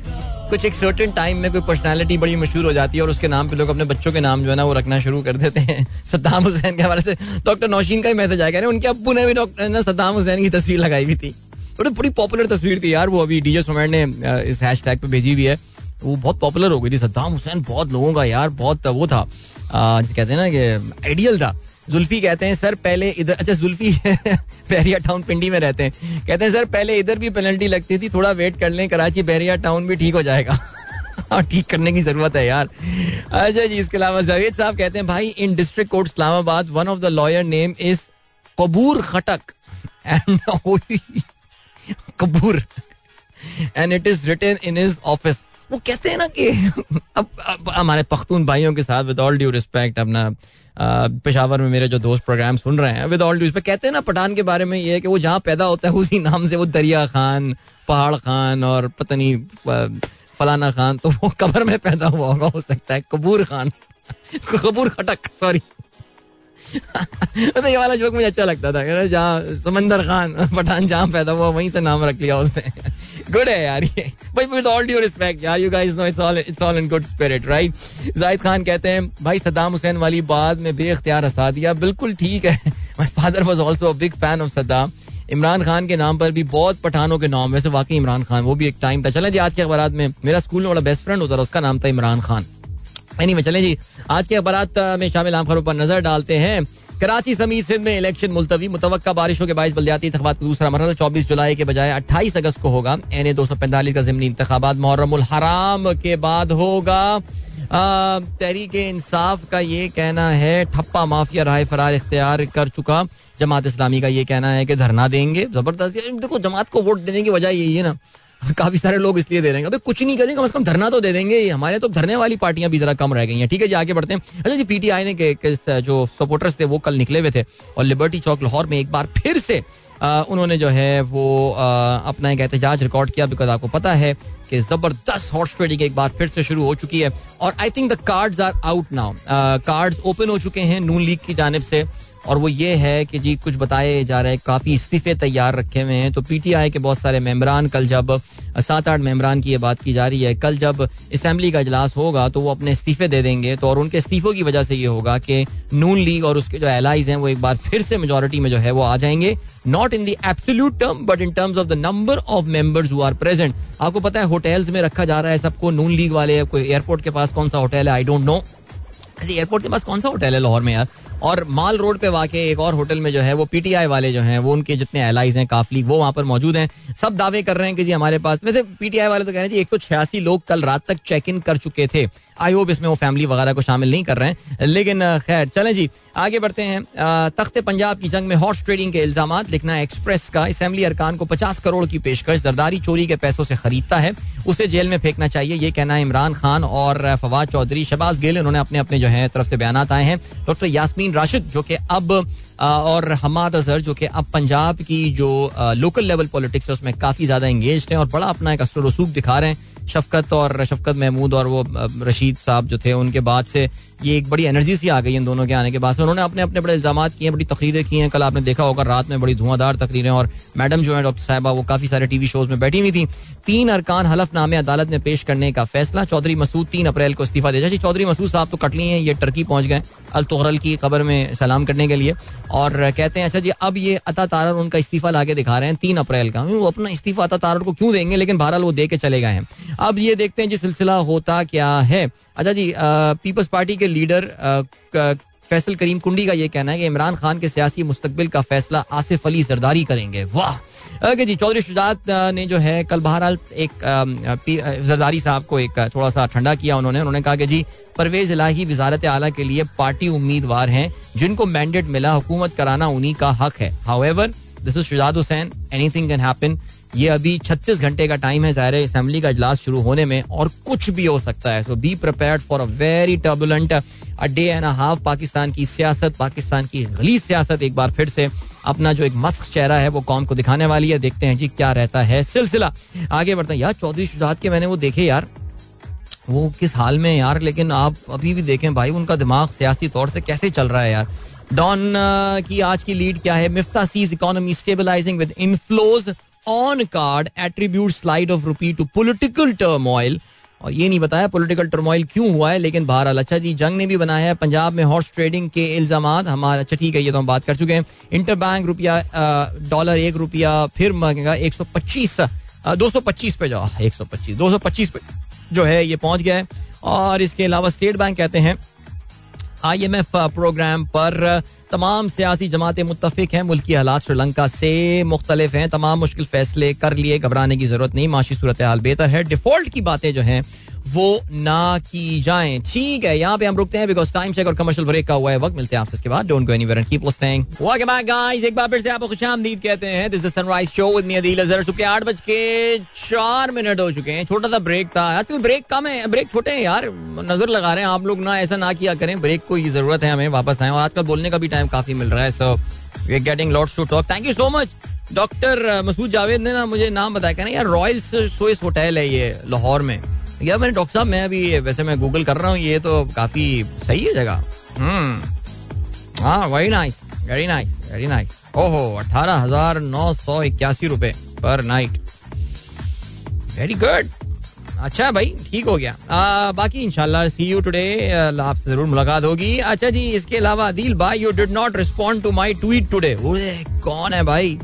कुछ एक सर्टेन टाइम में कोई पर्सनालिटी बड़ी मशहूर हो जाती है और उसके नाम पे लोग अपने बच्चों के नाम जो है ना वो रखना शुरू कर देते हैं सद्दाम हुसैन के हवाले से डॉक्टर नौशीन का ही मैसेज आ गया उनके अबू ने भी डॉक्टर ना सद्दाम हुसैन की तस्वीर लगाई हुई थी बड़ी बड़ी पॉपुलर तस्वीर थी यार वो अभी डीजे सुमेर ने इस हैश पे भेजी हुई है वो बहुत पॉपुलर हो गई थी सद्दाम हुसैन बहुत लोगों का यार बहुत वो था जिसे कहते हैं ना कि आइडियल था। जुल्फी कहते हैं, सर, पहले इधर अच्छा जुल्फी (laughs) बैरिया टाउन पिंडी में रहते हैं। कहते हैं, सर, पहले इधर भी पेनल्टी लगती थी, थोड़ा वेट कर लें, कराची बैरिया टाउन भी ठीक हो जाएगा। (laughs) ठीक करने की ज़रूरत है यार। अच्छा जी, इसके अलावा जावेद साहब कहते हैं, भाई in district court Islamabad one of the lawyer name is Kabur Khattak. And (laughs) Kabur. And it is written in his office वो कहते हैं ना कि अब, अब हमारे पख्तून भाइयों के साथ विद ऑल ड्यू रिस्पेक्ट अपना पेशावर में मेरे जो दोस्त प्रोग्राम सुन रहे हैं विद ऑल ड्यू रिस्पेक्ट कहते हैं ना पठान के बारे में ये है कि वो जहाँ पैदा होता है उसी नाम से वो दरिया खान पहाड़ खान और पता नहीं फलाना खान तो वो कबर में पैदा हुआ होगा हो सकता है कबूर खान कबूर खटक सॉरी ये वाला जोक मुझे अच्छा लगता था। जहाँ समंदर खान, पठान जहाँ पैदा हुआ, वहीं से नाम रख लिया उसने। गुड है यार ये। भाई विद ऑल ड्यू रिस्पेक्ट यार you guys know it's all it's all in good spirit right Zahid Khan कहते हैं, भाई, सद्दाम हुसैन वाली बात में बेख्तियार हंसा दिया। बिल्कुल ठीक है। My father was also a big fan of Saddam. Imran Khan के नाम पर भी बहुत पठानों के नाम, वैसे वाकई इमरान खान, वो भी एक टाइम था। चले जी, आज के अखबार में, मेरा स्कूल में बड़ा बेस्ट फ्रेंड होता था, उसका नाम था इमरान खान। एनी में चले जी। आज के अखबार में शामिल आम खबरों पर नज़र डालते हैं। कराची समीत सिंध में इलेक्शन मुलतवी मुतव बारिशों के बाईस बल्दियाती इंतबात का दूसरा मरहला, चौबीस जुलाई के बजाय अट्ठाईस अगस्त को होगा। एन ए दो सौ पैंतालीस का जमनी इंतबात मुहर्रम हराम के बाद होगा। तहरीक इंसाफ का ये कहना है, ठप्पा माफिया राय फरार इख्तियार कर चुका। जमात इस्लामी का ये कहना है कि धरना देंगे। ज़बरदस्त। देखो, जमात को वोट देने की वजह यही है ना। (laughs) काफ़ी सारे लोग इसलिए दे रहे हैं। अभी कुछ नहीं करेंगे कम से कम धरना तो दे देंगे हमारे तो धरने वाली पार्टियाँ भी जरा कम रह गई हैं। ठीक है जी आगे बढ़ते हैं। अच्छा जी पीटीआई ने के, के जो सपोर्टर्स थे वो कल निकले हुए थे। और लिबर्टी चौक लाहौर में एक बार फिर से आ, उन्होंने जो है वो आ, अपना एक एहतजाज रिकॉर्ड किया। बिकॉज़ आपको पता है कि ज़बरदस्त हॉर्स ट्रेडिंग एक बार फिर से शुरू हो चुकी है। और I think the cards are out now cards open हो चुके हैं। नून लीग की जानब से। और वो ये है कि जी, कुछ बताए जा रहे हैं, काफ़ी इस्तीफे तैयार रखे हुए हैं। तो पीटीआई के बहुत सारे मेम्बरान कल जब सात आठ मेम्बरान की ये बात की जा रही है, कल जब असम्बली का इजलास होगा तो वो अपने इस्तीफे दे देंगे। तो और उनके इस्तीफों की वजह से ये होगा कि नून लीग और उसके जो एलाइज हैं, वो एक बार फिर से मेजोरिटी में जो है वो आ जाएँगे। Not in the absolute term but in terms of the number of members who are present आपको पता है होटल्स में रखा जा रहा है सबको, नून लीग वाले कोई एयरपोर्ट के पास कौन सा होटल है? आई डोंट नो एयरपोर्ट के पास कौन सा होटल है लाहौर में यार? और माल रोड पे वाके एक और होटल में जो है, वो पीटीआई वाले जो हैं, वो उनके जितने एलाइज हैं, काफली, वो वहाँ पर मौजूद हैं। सब दावे कर रहे हैं कि जी हमारे पास, वैसे पीटीआई वाले तो कह रहे हैं जी, एक सौ छियासी लोग कल रात तक चेक इन कर चुके थे। आई होप इसमें वो फैमिली वगैरह को शामिल नहीं कर रहे हैं। लेकिन खैर, चलें जी, आगे बढ़ते हैं। तख्त पंजाब की जंग में हॉर्स ट्रेडिंग के इल्ज़ाम लिखना एक्सप्रेस का। असम्बली अरकान को पचास करोड़ की पेशकश, जरदारी चोरी के पैसों से खरीदता है। उसे जेल में फेंकना चाहिए, ये कहना है इमरान खान और फवाद चौधरी शबाज गेल। उन्होंने अपने अपने जो है, तरफ़ से बयान आए हैं। डॉक्टर यासमीन राशिद, जो कि अब और हमाद अजहर, जो कि अब पंजाब की जो लोकल लेवल पॉलिटिक्स है, उसमें काफ़ी ज़्यादा इंगेज हैं और बड़ा अपना एक असर रसूख दिखा रहे हैं। शफकत और शफकत महमूद और वो रशीद साहब जो थे उनके बाद से ये एक बड़ी एनर्जी सी आ गई इन दोनों के आने के बाद उन्होंने अपने अपने बड़े इल्ज़ाम किए, बड़ी तकरीरें की हैं। कल आपने देखा होगा, रात में बड़ी धुआंधार तकरीरें और मैडम जो है, डॉक्टर साहबा, वो काफ़ी सारे टीवी शोज़ में बैठी हुई थी। तीन अरकान हलफनामे अदालत में पेश करने का फैसला। चौधरी मसूद तीन अप्रैल को इस्तीफा दे जी चौधरी मसूद साहब तो कट लिए हैं, ये टर्की पहुँच गए अल तोहरल की खबर में सलाम करने के लिए। और कहते हैं अच्छा जी, अब ये अता तारर उनका इस्तीफा ला दिखा रहे हैं तीन अप्रैल का। वो अपना इस्तीफा अता तारर को क्यों देंगे? लेकिन बहरहाल वो दे के चले गए हैं। अब ये देखते हैं, जी सिलसिला होता क्या है? अच्छा जी पीपल्स पार्टी के लीडर फैसल करीम कुंडी का ये कहना है कि इमरान खान के सियासी मुस्तबिल का फैसला आसिफ अली जरदारी करेंगे। वाह! ओके जी, चौधरी शुजात ने जो है कल बहरहाल एक जरदारी साहब को एक थोड़ा सा ठंडा किया उन्होंने। उन्होंने कहा कि जी, परवेज इलाही वजारत आला के लिए पार्टी उम्मीदवार हैं, जिनको मैंडेट मिला, हुकूमत कराना उन्हीं का हक है। However this is Shujaat Hussain anything can happen ये अभी 36 घंटे का टाइम है, ज़ाहिर असेंबली का इजलास शुरू होने में और कुछ भी हो सकता है। So be prepared for a very turbulent a day and half Pakistan की सियासत, पाकिस्तान की गली सियासत एक बार फिर से अपना जो एक मस्क चेहरा है, वो कौम को दिखाने वाली है। देखते हैं जी क्या रहता है सिलसिला। आगे बढ़ते हैं। यार, चौधरी शुजात के मैंने वो देखे यार। वो किस हाल में यार? लेकिन आप अभी भी देखें भाई, उनका दिमाग सियासी तौर से कैसे चल रहा है यार? डॉन की आज की लीड क्या है? Miftah sees economy stabilising with inflows on card attribute slide of rupee to political turmoil और ये नहीं बताया पॉलिटिकल टर्मोइल क्यों हुआ है, लेकिन बहरहाल अच्छा जी, जंग ने भी बनाया है, पंजाब में हॉर्स ट्रेडिंग के इल्ज़ाम हमारा अच्छा ठीक है, ये तो हम बात कर चुके हैं। इंटर बैंक रुपया डॉलर एक रुपया, फिर मांगेगा एक सौ पच्चीस दो सौ पच्चीस पे जाओ, एक सौ पच्चीस, दो सौ पच्चीस पे जो है ये पहुँच गया है। और इसके अलावा स्टेट बैंक कहते हैं आई एम एफ़ प्रोग्राम पर तमाम सियासी जमातें मुतफिक हैं, मुल्की हालात श्रीलंका से मुख्तलिफ़ हैं। तमाम मुश्किल फैसले कर लिए, घबराने की ज़रूरत नहीं, माशी सूरत हाल बेहतर है। डिफ़ॉल्ट की बातें जो हैं वो ना की जाए। ठीक है, यहाँ पे हम रुकते हैं बिकॉज़ टाइम चेक और कमर्शियल ब्रेक का हुआ है वक्त। मिलते हैं आपसे इसके बाद। Don't go anywhere and keep listening welcome back guys एक बार फिर से आपको खुशामदीद कहते हैं। This is Sunrise show with me Adeel Azhar सुबह आठ बज के चार मिनट हो चुके हैं। छोटा सा ब्रेक था। आजकल ब्रेक कम है। ब्रेक छोटे हैं यार। नज़र लगा रहे हैं आप लोग ना, ऐसा ना किया करें। ब्रेक को ये ज़रूरत है हमें। वापस आए और आजकल बोलने का भी टाइम काफ़ी मिल रहा है। So we are getting lots to talk thank you so much doctor Masood Javed ने ना मुझे नाम बताया। कहना यार रॉयल सोइस होटल है ये, लाहौर में। यार मैंने डॉक्टर साहब मैं अभी वैसे मैं गूगल कर रहा हूँ ये तो काफ़ी सही है जगह। हम्म। हाँ very nice very nice very nice ओहो अठारह हज़ार नौ सौ इक्यासी रुपए पर नाइट वेरी गुड अच्छा भाई ठीक हो गया। आ, बाकी इंशाल्लाह सी यू टुडे आपसे ज़रूर मुलाकात होगी। अच्छा जी इसके अलावा दिल भाई you did not respond to my tweet today कौन है भाई?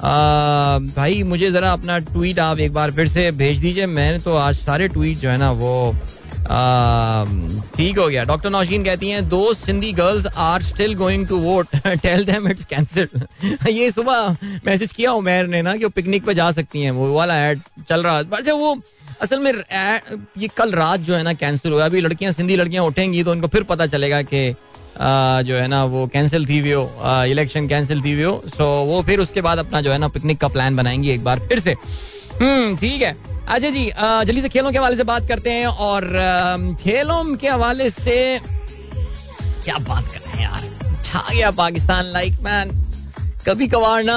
भाई, मुझे जरा अपना ट्वीट आप एक बार फिर से भेज दीजिए। मैंने तो आज सारे ट्वीट जो है ना वो ठीक हो गया। डॉक्टर नौशीन कहती हैं, दो Sindhi girls are still going to vote tell them it's cancel ये सुबह मैसेज किया उमेर ने ना कि वो पिकनिक पे जा सकती हैं। वो वाला ऐड चल रहा। है अच्छा वो असल में ये कल रात जो है ना कैंसिल हुआ अभी लड़कियाँ, सिंधी लड़कियाँ उठेंगी तो उनको फिर पता चलेगा कि जो है ना, वो कैंसिल थी हो इलेक्शन कैंसिल थी हो सो वो फिर उसके बाद अपना जो है ना पिकनिक का प्लान बनाएँगे एक बार फिर से। हम्म ठीक है। अच्छा जी जल्दी से खेलों के हवाले से बात करते हैं और खेलों के हवाले से क्या बात कर रहे हैं यार? छा गया पाकिस्तान लाइक मैन कभी कभार ना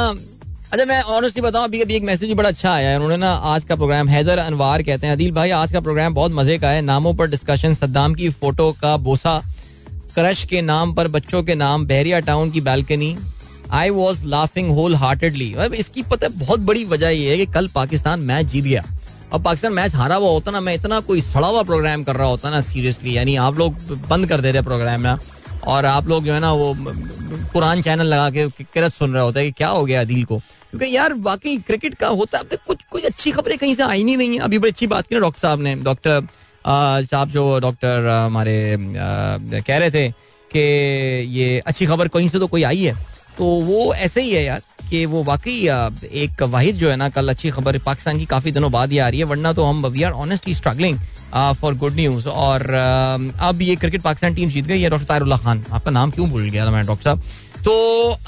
अच्छा मैं ऑनेस्टली बताऊँ अभी अभी एक मैसेज भी बड़ा अच्छा आया है। उन्होंने ना, आज का प्रोग्राम हैदर अनवार कहते हैं, अदील भाई, आज का प्रोग्राम बहुत मज़े का है। नामों पर डिस्कशन सद्दाम की फ़ोटो का बोसा। क्रश के नाम पर, बच्चों के नाम, बहरिया टाउन की balcony I was laughing wholeheartedly इसकी पता है, बहुत बड़ी वजह यह है कि कल पाकिस्तान मैच जीत गया। अब पाकिस्तान मैच हारा हुआ होता ना, मैं इतना कोई सड़ा हुआ प्रोग्राम कर रहा होता ना सीरियसली यानी आप लोग बंद कर दे रहे प्रोग्राम ना। और आप लोग जो है ना, वो कुरान चैनल लगा के किरत सुन रहा होता है कि क्या हो गया दिल को। क्योंकि यार बाकी क्रिकेट का होता है, अब कुछ कुछ अच्छी खबरें कहीं से आई नहीं नहीं है। अभी बड़ी अच्छी बात की ना, डॉक्टर साहब ने, डॉक्टर साहब जो डॉक्टर हमारे कह रहे थे कि ये अच्छी खबर कहीं से तो कोई आई है। तो वो ऐसे ही है यार कि वो वाकई एक वाहिद जो है ना, कल अच्छी खबर पाकिस्तान की काफ़ी दिनों बाद ही आ रही है, वरना तो हम we are honestly struggling for good news और अब ये क्रिकेट पाकिस्तान टीम जीत गई है, डॉक्टर तारुल्ला खान। आपका नाम क्यों भूल गया था मैं, डॉक्टर साहब? तो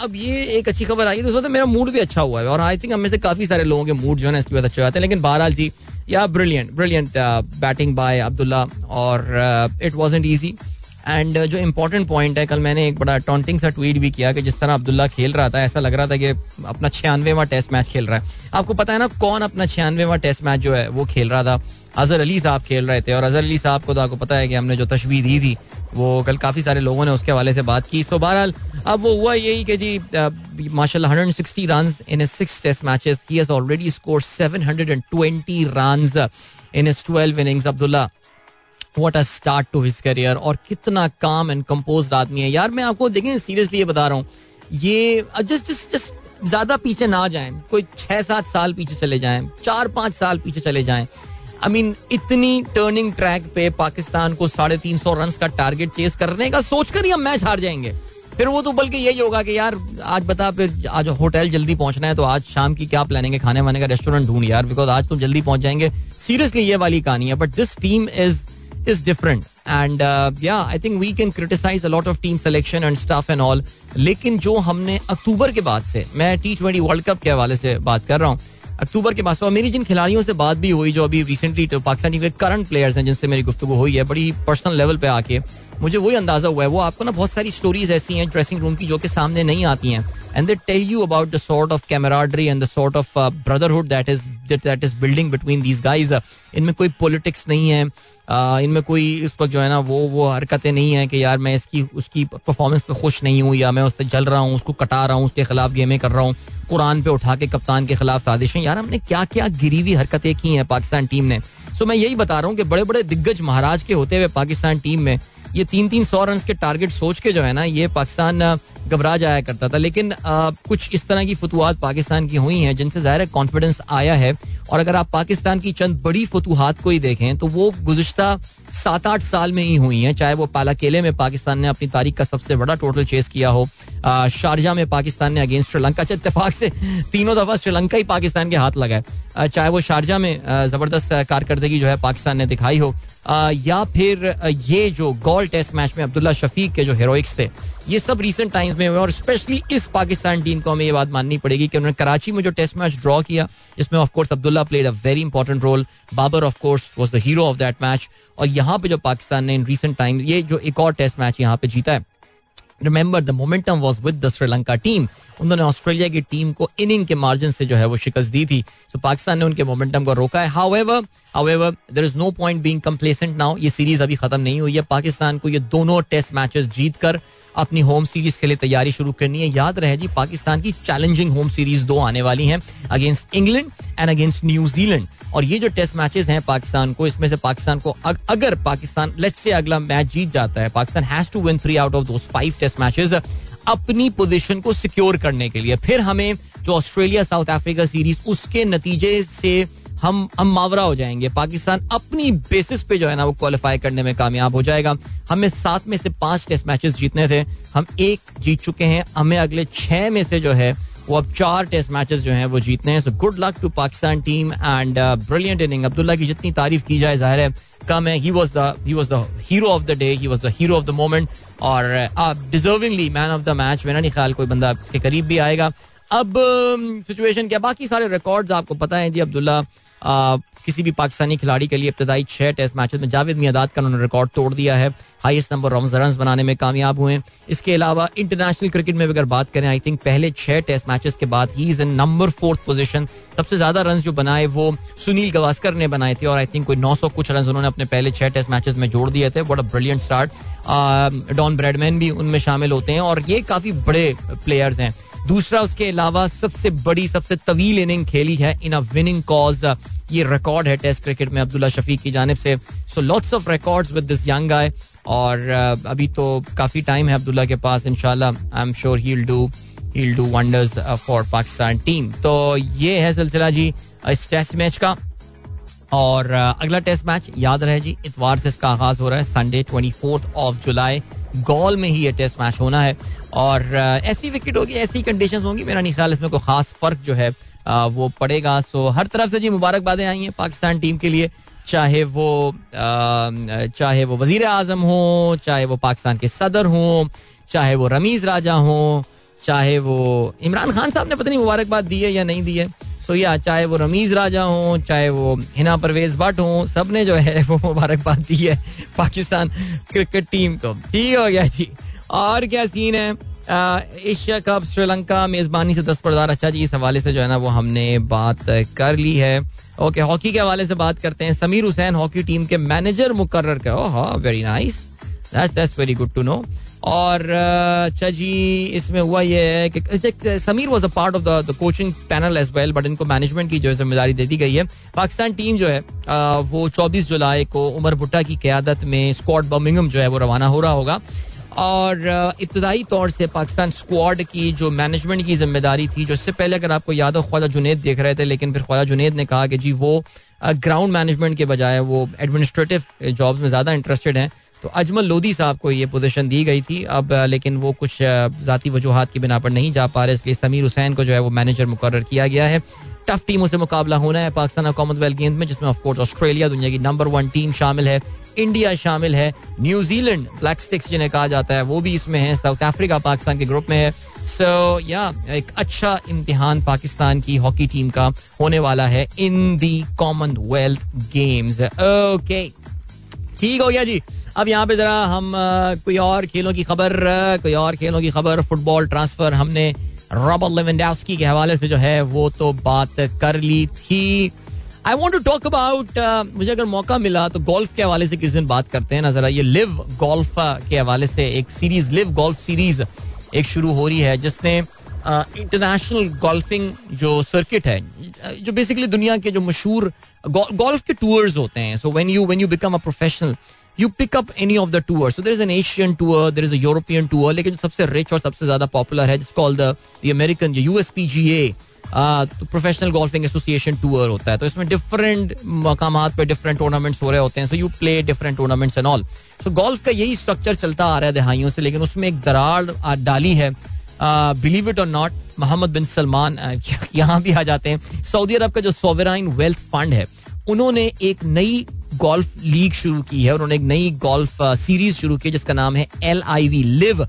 अब ये एक अच्छी खबर आई है तो मेरा मूड भी अच्छा हुआ है और आई थिंक हम से काफ़ी सारे लोगों के मूड जो है ना इसकी बात अच्छे होते हैं। लेकिन बहरहाल जी, या brilliant brilliant batting by Abdullah और इट वॉज़ ईजी एंड जो इम्पोर्टेंट पॉइंट है, कल मैंने एक बड़ा टॉन्टिंग सा ट्वीट भी किया कि जिस तरह अब्दुल्ला खेल रहा था, ऐसा लग रहा था कि अपना छियानवेवा टेस्ट मैच खेल रहा है। आपको पता है ना कौन अपना छियानवेवा टेस्ट मैच जो है, वो खेल रहा था? अजहर अली साहब खेल रहे थे और अजहर अली साहब को तो आपको पता है कि हमने जो तशवी दी थी वो कल काफ़ी सारे लोगों ने उसके हवाले से बात की। सो बहरहाल, अब वो हुआ यही कि जी माशाल्लाह 160 runs in six test matches he has already scored 720 runs in his 12 innings Abdullah what a start to his career और कितना काम एंड कंपोज आदमी है। यार, मैं आपको देखें सीरियसली ये बता रहा हूँ। ये जस्ट जस्ट जस्ट ज़्यादा पीछे ना जाए। कोई छह सात साल पीछे चले जाएँ। चार पाँच साल पीछे चले जाएँ। आई मीन इतनी टर्निंग ट्रैक पे पाकिस्तान को साढ़े तीन सौ रन का टारगेट चेस करने का सोचकर ही हम मैच हार जाएँगे। फिर वो तो बल्कि यही होगा कि यार, आज बता, फिर आज होटल जल्दी पहुँचना है तो आज शाम की क्या प्लानिंग है? खाने वाने का रेस्टोरेंट ढूंढ यार बिकॉज़ आज तुम जल्दी पहुँच जाएँगे। सीरियसली ये वाली कहानी है but this team is is different and yeah I think we can criticize a lot of team selection and staff and all लेकिन जो हमने अक्टूबर के बाद से, मैं टी ट्वेंटी वर्ल्ड कप के हवाले से बात कर रहा हूँ अक्टूबर के बाद। और मेरी जिन खिलाड़ियों से बात भी हुई, जो अभी रिसेंटली तो पाकिस्तान के करंट प्लेयर्स हैं, जिनसे मेरी गुफ्तु हुई है, बड़ी पर्सनल लेवल पे आके मुझे वही अंदाज़ा हुआ है। वो आपको ना बहुत सारी स्टोरीज ऐसी हैं ड्रेसिंग रूम की, जो कि सामने नहीं आती हैं। And they tell you about the sort of camaraderie and the sort of brotherhood that is that is building between these guys इनमें कोई पॉलिटिक्स नहीं है। इनमें कोई इस वक्त जो है ना, वो वो हरकतें नहीं है कि यार मैं इसकी, उसकी परफॉर्मेंस पे खुश नहीं हूँ या मैं उससे जल रहा हूँ, उसको कटा रहा हूँ, उसके खिलाफ गेमें कर रहा हूँ। कुरान पे उठा के कप्तान के खिलाफ साजिशें। यार हमने क्या क्या गिरी हुई हरकतें की हैं पाकिस्तान टीम ने। सो मैं यही बता रहा हूँ कि बड़े बड़े दिग्गज महाराज के होते हुए पाकिस्तान टीम में ये तीन तीन सौ रन के टारगेट सोच के जो है ना ये पाकिस्तान घबरा जाया करता था। लेकिन आ, कुछ इस तरह की फतुहात पाकिस्तान की हुई हैं जिनसे ज़ाहिर कॉन्फिडेंस आया है। और अगर आप पाकिस्तान की चंद बड़ी फतुहात को ही देखें तो वो गुजशत सात आठ साल में ही हुई हैं। चाहे वो पाला केले में पाकिस्तान ने अपनी तारीख का सबसे बड़ा टोटल चेस किया हो शारजा में पाकिस्तान ने अगेंस्ट श्रीलंका। अच्छा इतफाक से तीनों दफ़ा श्रीलंका ही पाकिस्तान के हाथ लगाए चाहे वो शारजा में ज़बरदस्त कारकर्दगी जो है पाकिस्तान ने दिखाई हो या फिर ये जो गोल टेस्ट मैच में अब्दुल्ला शफीक के जो हेरोइक्स थे ये सब रिसेंट टाइम्स में हुए और स्पेशली इस पाकिस्तान टीम को हमें ये बात माननी पड़ेगी कि उन्होंने कराची में जो टेस्ट मैच ड्रॉ किया जिसमें of course Abdullah played a very important role Babar of course was the hero of that match और यहाँ पे जो पाकिस्तान ने इन रिसेंट टाइम ये जो एक और टेस्ट मैच यहाँ पे जीता है। Remember the momentum was with the Sri Lanka team उन्होंने ऑस्ट्रेलिया की टीम को इनिंग के मार्जिन से जो है वो शिकस्त दी थी। सो पाकिस्तान ने उनके मोमेंटम को रोका है। However however there is no point being complacent now ये सीरीज़ अभी खत्म नहीं हुई है। पाकिस्तान को ये दोनों टेस्ट मैचेस जीत कर अपनी होम सीरीज़ के लिए तैयारी शुरू करनी है। याद रहे जी पाकिस्तान की चैलेंजिंग होम सीरीज़ दो आने वाली हैं against England and against New Zealand और ये जो टेस्ट मैचेस हैं पाकिस्तान को इसमें से पाकिस्तान को अग, अगर पाकिस्तान लेट्स से अगला मैच जीत जाता है Pakistan has to win three out of those five test matches अपनी पोजीशन को सिक्योर करने के लिए। फिर हमें जो ऑस्ट्रेलिया साउथ अफ्रीका सीरीज़ उसके नतीजे से हम हम मावरा हो जाएँगे। पाकिस्तान अपनी बेसिस पे जो है ना वो क्वालिफाई करने में कामयाब हो जाएगा। हमें सात में से पाँच टेस्ट मैचेस जीतने थे। हम एक जीत चुके हैं। हमें अगले छह में से जो है वो अब चार टेस्ट मैचेस जो हैं वो जीतने हैं। So good luck to Pakistan team and brilliant inning Abdullah की जितनी तारीफ़ की जाए ज़ाहिर है कम है। He was the he the hero of the day he was the hero of the moment और आप deservingly man of the match मेरा नहीं ख्याल कोई बंदा इसके करीब भी आएगा। अब सिचुएशन um, क्या? बाकी सारे रिकॉर्ड्स आपको पता है जी अब्दुल्ला। किसी भी पाकिस्तानी खिलाड़ी के लिए इब्तदाई छह टेस्ट मैचेस में जावेद मियादाद का उन्होंने रिकॉर्ड तोड़ दिया है। हाईएस्ट नंबर रन बनाने में कामयाब हुए। इसके अलावा इंटरनेशनल क्रिकेट में अगर बात करें आई थिंक पहले छह टेस्ट मैचेस के बाद he is in number fourth position सबसे ज़्यादा रन जो बनाए वो सुनील गवास्कर ने बनाए थे और आई थिंक कोई 900 कुछ रन उन्होंने अपने पहले छह टेस्ट मैचेस में जोड़ दिए थे। बड़ा ब्रिलियंट स्टार्ट डॉन ब्रेडमैन भी उनमें शामिल होते हैं और ये काफ़ी बड़े प्लेयर्स हैं। दूसरा उसके अलावा सबसे बड़ी, सबसे तवील इनिंग खेली है इन अ विनिंग कॉज ये रिकॉर्ड है टेस्ट क्रिकेट में अब्दुल्ला शफीक की जानब से। So lots of records with this young guy और अभी तो काफ़ी टाइम है अब्दुल्ला के पास इनशाला I am sure he do he do wonders for Pakistan team तो ये है सिलसिला जी, इस टेस्ट मैच का। और अगला टेस्ट मैच याद रहे जी, इतवार से इसका आगाज़ हो रहा है Sunday twenty fourth of July गोल में ही ये टेस्ट मैच होना है। और ऐसी विकेट होगी, ऐसी कंडीशन होंगी, मेरा नहीं ख्याल इसमें कोई खास फ़र्क जो है वो पड़ेगा। सो हर तरफ़ से जी मुबारकबादें आई हैं पाकिस्तान टीम के लिए, चाहे वो चाहे वो वज़ीर आज़म हो, चाहे वो पाकिस्तान के सदर हों, चाहे वो रमीज राजा हों, चाहे वो इमरान खान साहब ने पता नहीं मुबारकबाद दी है या नहीं दी है। सो या चाहे वो रमीज राजा हो, चाहे वो हिना परवेज भट्ट हो सबने जो है वो मुबारकबाद दी है पाकिस्तान क्रिकेट टीम को। ठीक हो गया जी। और क्या सीन है? एशिया कप, श्रीलंका, मेजबानी से दस पर्दार अच्छा जी, इस हवाले से जो है ना, वो हमने बात कर ली है। ओके हॉकी के हवाले से बात करते हैं। समीर हुसैन हॉकी टीम के मैनेजर मुकर्र का। Very nice that's that's very good to know और अच्छा जी, इसमें हुआ ये है कि Sameer was a part of the coaching panel as well but इनको मैनेजमेंट की जो है ज़िम्मेदारी दे दी गई है। पाकिस्तान टीम जो है वो 24 जुलाई को उमर भुट्टा की क्यादत में स्क्वाड बर्मिंगम जो है वो रवाना हो रहा होगा। और इब्तदाई तौर से पाकिस्तान स्क्वाड की जो मैनेजमेंट की ज़िम्मेदारी थी, जो इससे पहले अगर आपको याद हो, ख्वाजा जुनेद देख रहे थे, लेकिन फिर ख्वाजा जुनेद ने कहा कि जी, वो ग्राउंड मैनेजमेंट के बजाय वो एडमिनिस्ट्रेटिव जॉब्स में ज़्यादा इंटरेस्टेड हैं। तो अजमल लोधी साहब को ये पोजीशन दी गई थी। अब लेकिन वो कुछ ज़ाती वजूहत की बिना पर नहीं जा पा रहे। इसलिए समीर हुसैन को जो है वो मैनेजर मुकर किया गया है। टफ टीमों से मुकाबला होना है पाकिस्तान और कॉमनवेल्थ गेम्स में जिसमें ऑफकोर्स ऑस्ट्रेलिया दुनिया की नंबर वन टीम शामिल है। इंडिया शामिल है। न्यूजीलैंड ब्लैक स्टिक्स जिन्हें कहा जाता है वो भी इसमें है। साउथ अफ्रीका पाकिस्तान के ग्रुप में है। सो so, या yeah, एक अच्छा इम्तिहान पाकिस्तान की हॉकी टीम का होने वाला है in the Commonwealth Games okay ठीक हो गया जी। अब यहाँ पे जरा हम कोई और खेलों की खबर कोई और खेलों की खबर फुटबॉल ट्रांसफ़र हमने रॉबर्ट लेवेंडास्की के हवाले से जो है वो तो बात कर ली थी। I want to talk about मुझे अगर मौका मिला तो गोल्फ के हवाले से किस दिन बात करते हैं ना, जरा ये लिव गोल्फ के हवाले से एक सीरीज़ लिव गोल्फ सीरीज़ एक शुरू हो रही है, जिसने इंटरनेशनल गोल्फिंग जो सर्किट है जो बेसिकली दुनिया के जो मशहूर गोल्फ के टूर्स होते हैं। So when you when you become a professional you pick up any of the tour so there is an Asian tour there is a European tour लेकिन सबसे रिच और सबसे ज़्यादा पॉपुलर है, जिसको all the American a professional golfing association tour होता है। तो इसमें डिफरेंट मकाम पे डिफरेंट टूर्नामेंट्स हो रहे होते हैं। So you play different tournaments and all so golf का यही स्ट्रक्चर चलता आ रहा है दहाइयों से, लेकिन उसमें एक दरार डाली है। Believe it or not Mohammed bin Salman यहाँ भी आ जाते हैं। सऊदी अरब का जो सोवराइन वेल्थ फंड है, उन्होंने एक नई गोल्फ लीग शुरू की है उन्होंने एक नई गोल्फ सीरीज़ शुरू की जिसका नाम है L I V Liv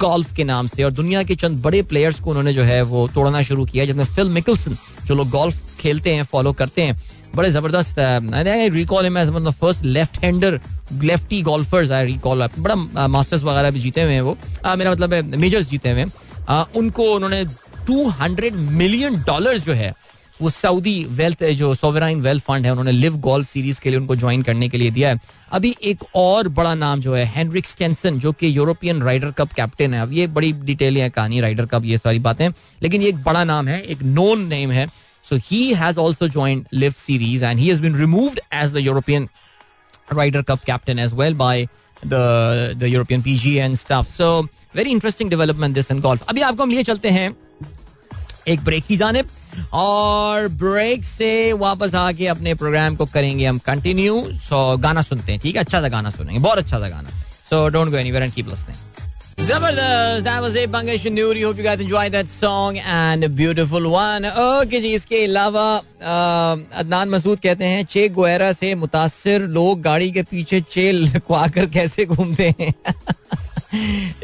golf के नाम से। और दुनिया के चंद बड़े प्लेयर्स को उन्होंने जो है वो तोड़ना शुरू किया जिसमें फिल मिकलसन जो लोग गोल्फ खेलते हैं फॉलो करते हैं। बड़े ज़बरदस्त recall first left hander lefty golfers I recall बड़ा मास्टर्स वगैरह भी जीते हुए हैं वो। आ, मेरा मतलब है मेजर्स जीते हुए हैं। उनको उन्होंने 200 मिलियन डॉलर जो है वो सऊदी वेल्थ जो सोवराइन वेल्थ फंड है, उन्होंने लिव गोल्फ सीरीज़ के लिए उनको ज्वाइन करने के लिए दिया है। अभी एक और बड़ा नाम जो है हेनरिक स्टेंसन जो कि यूरोपियन राइडर कप कैप्टन है। अब ये बड़ी डिटेल है कहानी राइडर कप ये सारी बातें। लेकिन ये एक बड़ा नाम है, एक नोन नेम है। So he has also join LIV series and he has been removed as the European Ryder Cup captain as well by the European PG and stuff so very interesting development this in golf अभी आपको हम लिए चलते हैं एक break की जानब। और ब्रेक से वापस आके अपने प्रोग्राम को करेंगे हम कंटिन्यू सो गाना सुनते हैं, ठीक है? अच्छा सा गाना सुनेंगे, बहुत अच्छा सा गाना। So don't go anywhere and keep listening ज़बरदस्त that was a Bangash Nyuri hope you guys enjoy that song and beautiful one okay जी, इसके अलावा अदनान मसूद कहते हैं चे गोएरा से मुतासिर लोग गाड़ी के पीछे चेल लखवा कर कैसे घूमते हैं? (laughs)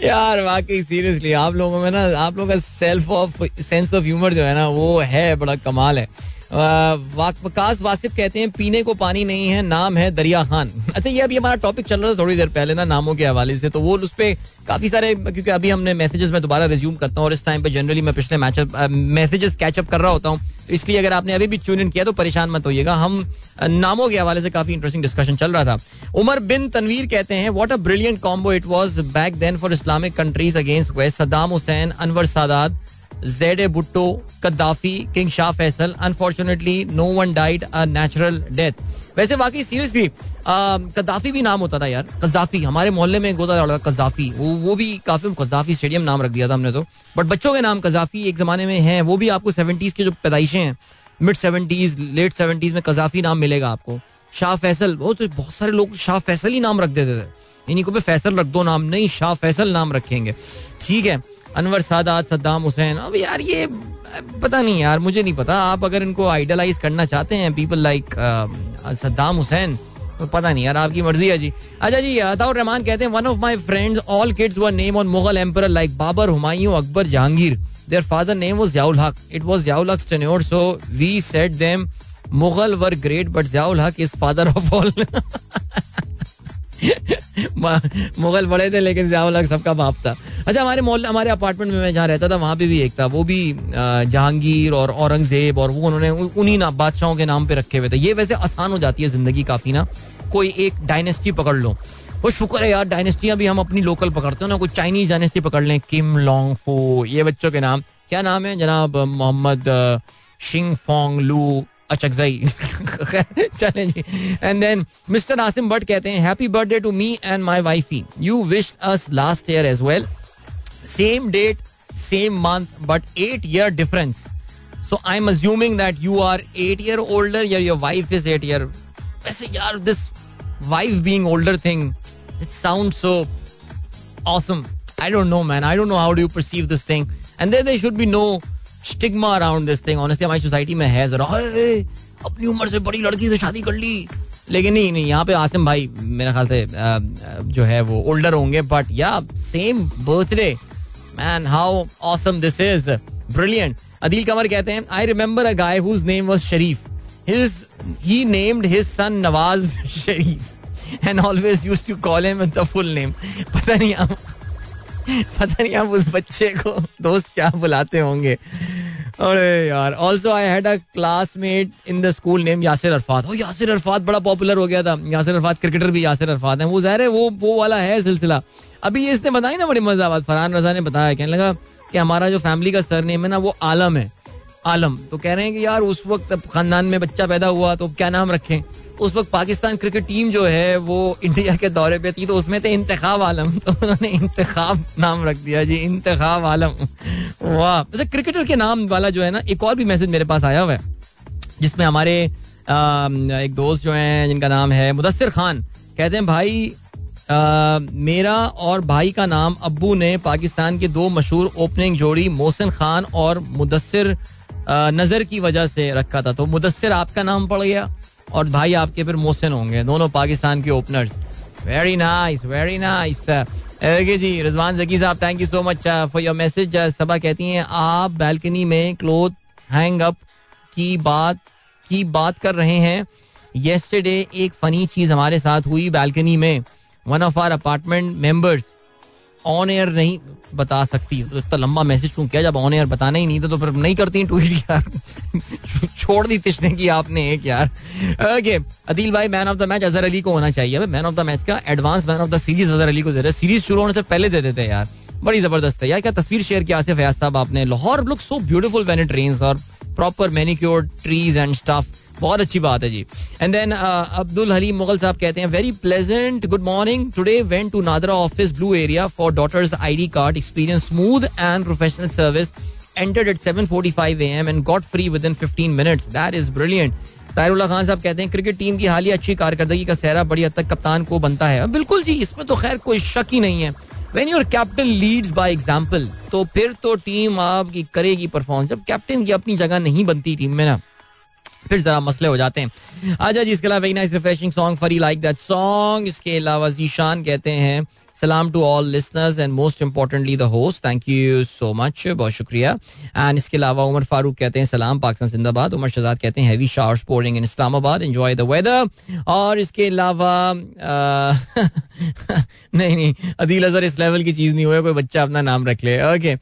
यार, वाकई सीरियसली आप लोगों में ना, आप लोगों का self of sense of humour जो है ना, वो है, बड़ा कमाल है। वकास वासिफ कहते हैं, पीने को पानी नहीं है, नाम है दरिया खान अच्छा ये अभी हमारा टॉपिक चल रहा था थोड़ी देर पहले ना, नामों के हवाले से तो वो उस पर काफ़ी सारे, क्योंकि अभी हमने मैसेजेस में दोबारा रिज्यूम करता हूँ, और इस टाइम पे जनरली मैं पिछले मैसेजेस कैचअप कर रहा होता हूँ। तो इसलिए अगर आपने अभी भी चून इन किया तो परेशान मत होइएगा। हम नामों के हवाले से काफ़ी इंटरेस्टिंग डिस्कशन चल रहा था। उमर बिन तनवीर कहते हैं what a brilliant combo it was back then for Islamic countries against West Saddam Hussein Anwar Sadat Z A Bhutto Gaddafi King Shah Faisal unfortunately no one died a natural death वैसे वाकई seriously कद्दाफी भी नाम होता था यार। कजाफी हमारे मोहल्ले में गोदा लड़का कजाफी वो वो भी काफ़ी कजाफी स्टेडियम नाम रख दिया था हमने तो। बट बच्चों के नाम कजाफी एक जमाने में है, वो भी आपको सेवेंटीज के जो पैदाइशें हैं मिड सेवेंटीज लेट सेवेंटीज में कजाफी नाम मिलेगा आपको। शाह फैसल वो तो बहुत सारे लोग शाह फैसल ही नाम रख देते थे। इन्हीं को भी फैसल रख दो नाम, नहीं शाह फैसल नाम रखेंगे। ठीक है अनवर सादात सद्दाम हुसैन। अब यार ये, पता नहीं यार, मुझे नहीं पता। आप अगर इनको आइडलाइज करना चाहते हैं पीपल लाइक सद्दाम हुसैन तो पता नहीं यार, आपकी मर्ज़ी है जी। अच्छा जी, अताउर रहमान कहते हैं one of my friends all kids were name on Mughal emperor like Babur Humayun Akbar Jahangir their father name was Ziaul Haq it was Ziaul Haq tenure so we said them Mughal were great but Ziaul Haq is father of all Mughal बड़े थे, लेकिन जियाउल सबका बाप था। अच्छा हमारे मोहल्ले हमारे अपार्टमेंट में मैं जहाँ रहता था, वहाँ पे भी एक था। वो भी जहांगीर और औरंगज़ेब और वो उन्होंने उन्हीं ना बादशाहों के नाम पे रखे हुए थे। ये वैसे आसान हो जाती है ज़िंदगी काफ़ी ना। कोई एक डायनेस्टी पकड़ लो। वो शुक्र है यार डायनेस्टियाँ भी हम अपनी लोकल पकड़ते हो ना। कोई चाइनीज़ डायनेस्टी पकड़ लें। किम लॉन्ग फो ये बच्चों के नाम। क्या नाम है जनाब? मोहम्मद शिंग फोंग लू अचकजई चलें जी and then mister Asim Bhatt कहते हैं happy birthday to me and my wifey you wish us last year as well same date same month but eight year difference so I am assuming that you are eight year older या your wife is eight year वैसे यार this wife being older thing it sound so awesome. I don't know, man. I don't know how do you perceive this thing. And there, there should be no stigma around this thing honestly हमारी society में है जरा। अपनी उम्र से बड़ी लड़की से शादी कर ली। लेकिन नहीं नहीं, यहाँ पे आसिम भाई, मेरा ख्याल से जो है वो ओल्डर होंगे but yeah same birthday man how awesome this is brilliant Adeel Kanwar कहते हैं I remember a guy whose name was Sharif his he named his son Nawaz Sharif and always used to call him with the full name पता नहीं (laughs) पता नहीं आप उस बच्चे को दोस्त क्या बुलाते होंगे। अरे यार also I had a classmate in the school name Yasir Arafat oh Yasir Arafat बड़ा पॉपुलर हो गया था। यासिर अरफात क्रिकेटर भी यासिर अरफात है। वो जहर है, वो वो वाला है सिलसिला। अभी ये इसने बताया ना बड़ी मज़ा फरहान रजा ने बताया। कहने लगा कि हमारा जो फैमिली का सर नेम है ना, वो आलम है। आलम। तो कह रहे हैं कि यार उस वक्त खानदान में बच्चा पैदा हुआ तो क्या नाम रखें? उस वक्त पाकिस्तान क्रिकेट टीम जो है वो इंडिया के दौरे पे थी तो उसमें थे इंतखाब आलम। (laughs) तो उन्होंने इंतखाब नाम रख दिया जी इंतखाब आलम। वाह। अच्छा क्रिकेटर के नाम वाला जो है ना एक और भी मैसेज मेरे पास आया हुआ है जिसमें हमारे आ, एक दोस्त जो हैं जिनका नाम है मुदस्सिर खान कहते हैं भाई आ, मेरा और भाई का नाम अब्बू ने पाकिस्तान के दो मशहूर ओपनिंग जोड़ी मोहसिन खान और मुदस्सिर नज़र की वजह से रखा था। तो मुदस्सिर आपका नाम पड़ गया और भाई आपके फिर मोहसिन होंगे, दोनों पाकिस्तान के openers very nice very nice जी, रिजवान जकी साहब thank you so much for your message Saba कहती हैं, आप बैल्कनी में क्लोथ हैंग अप की बात की बात कर रहे हैं। येस्टरडे एक फनी चीज़ हमारे साथ हुई बैल्कनी में। One of our apartment members on air नहीं बता सकती। तो इतना लंबा मैसेज क्यों किया, जब ऑन एयर बताना ही नहीं था तो फिर नहीं करती ट्वीट (laughs) यार। छोड़ दी तिश्ने की आपने एक यार। ओके अदील भाई man of the match Azhar Ali को होना चाहिए। मैन ऑफ़ द मैच का advance man of the series Azhar Ali को दे रहे सीरीज़ शुरू होने से पहले दे देते यार। बड़ी ज़बरदस्त है। यार, क्या तस्वीर शेयर किया आसिफ फयाज साहब आपने? Lahore look so beautiful when it or proper manicure trees and stuff बहुत अच्छी बात है जी एंड देन अब्दुल हलीम मुगल साहब कहते हैं very pleasant good morning today went to NADRA office Blue Area for daughters ID card experience smooth and professional service entered at 7:45 a.m. and got free within 15 minutes. That is brilliant. Tayrullah Khan साहब कहते हैं cricket team की हालिया अच्छी कारकर्दगी का सहरा बड़ी हद तक कप्तान को बनता है बिल्कुल जी, इसमें तो खैर कोई शक ही नहीं है when your captain leads by example तो फिर तो टीम आपकी करेगी परफॉर्मेंस जब कैप्टन की अपनी जगह नहीं बनती टीम में ना फिर जरा मसले हो जाते हैं। अच्छा जी, इसके अलावा वेरी नाइस रिफ्रेशिंग सॉन्ग फरी लाइक दैट सॉन्ग इसके अलावा जीशान कहते हैं सलाम to all listeners and most importantly the host thank you so much बहुत शुक्रिया एंड इसके अलावा उमर फारूक कहते हैं सलाम पाकिस्तान जिंदाबाद उमर शहजाद कहते हैं heavy showers pouring in Islamabad enjoy the weather और इसके अलावा नहीं नहीं अदील अजहर इस लेवल की चीज़ नहीं हुआ कोई बच्चा अपना नाम रख ले ओके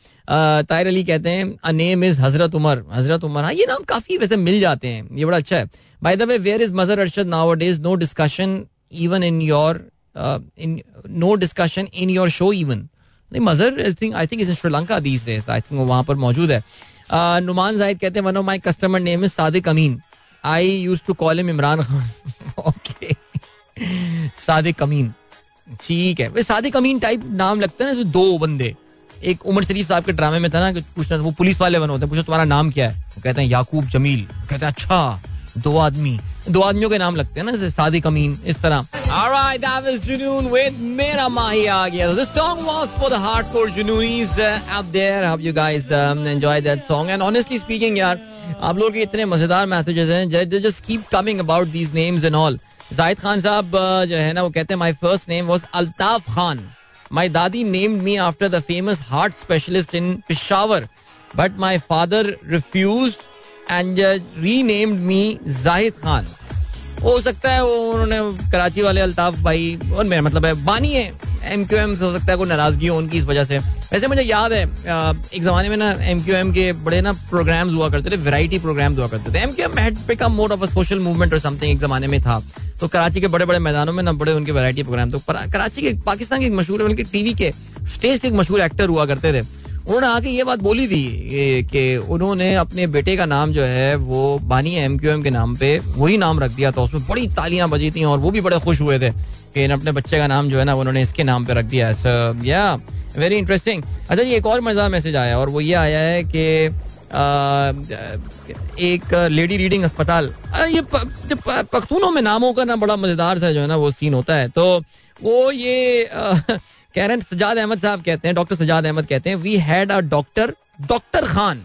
ताहिर अली कहते हैं अ नेम इज़ हज़रत उमर हज़रत उमर हाँ ये नाम काफ़ी वैसे मिल जाते हैं ये बड़ा अच्छा है by the way where is Mazhar Arshad nowadays no discussion even in your in no discussion in your show even नहीं Mazhar I think I think is in Sri Lanka these days I think वो वहाँ पर मौजूद है. नुमान जाहिद कहते हैं one of my customer name is Sadiq Amin I use to call him Imran Khan okay Sadiq Amin ठीक है. वे सादिक अमीन type नाम लगता है ना दो बंदे. एक उमर शरीफ साहब के ड्रामे में था ना, कि पूछना वो पुलिस वाले बने होते हैं, पूछो तुम्हारा नाम क्या है? कहते हैं, याकूब जमील. कहते हैं अच्छा. दो आदमी दो आदमियों के नाम लगते हैं ना जैसे सादिक अमीन इस तरह Alright, that was Junoon with गया. This song was for the hardcore Junoonies uh, out there. You guys um, that song. And honestly speaking, यार आप लोगों के इतने मज़ेदार मैसेजेस हैं coming about these names and all. Zahid Khan साहब जो है ना वो कहते हैं my first name was Altaf Khan my दादी named me after the famous heart specialist in Peshawar but my father refuse and renamed me Zahid Khan हो सकता है वो उन्होंने कराची वाले अल्ताफ भाई, और मेरा मतलब है, बानी है एम क्यू एम से हो सकता है कोई नाराज़गी हो उनकी इस वजह से। वैसे मुझे याद है एक जमाने में ना एम क्यू एम के बड़े ना प्रोग्राम्स हुआ करते थे वैरायटी प्रोग्राम्स हुआ करते थे। M Q M had become more of a social movement or something एक जमाने में था। तो कराची के बड़े बड़े मैदानों में ना बड़े उनके वैरायटी प्रोग्राम तो कराची के, पाकिस्तान के एक मशहूर, उनके टीवी के स्टेज के एक मशहूर एक्टर हुआ करते थे। उन्होंने आके ये बात बोली थी कि उन्होंने अपने बेटे का नाम जो है, वो बानी एम क्यू एम के नाम पे वही नाम रख दिया था, उसमें बड़ी तालियाँ बजी थी और वो भी बड़े खुश हुए थे कि अपने बच्चे का नाम जो है ना, उन्होंने इसके नाम पे रख दिया है। या वेरी इंटरेस्टिंग अच्छा जी, एक और मज़ा मैसेज आया और वो ये आया है कि एक लेडी रीडिंग अस्पताल ये पख्तूनों में नामों का ना बड़ा मज़ेदार सा जो है ना वो सीन होता है। तो वो ये कह रहे हैं सजाद अहमद साहब कहते हैं डॉक्टर सजाद अहमद कहते हैं we had a doctor doctor Khan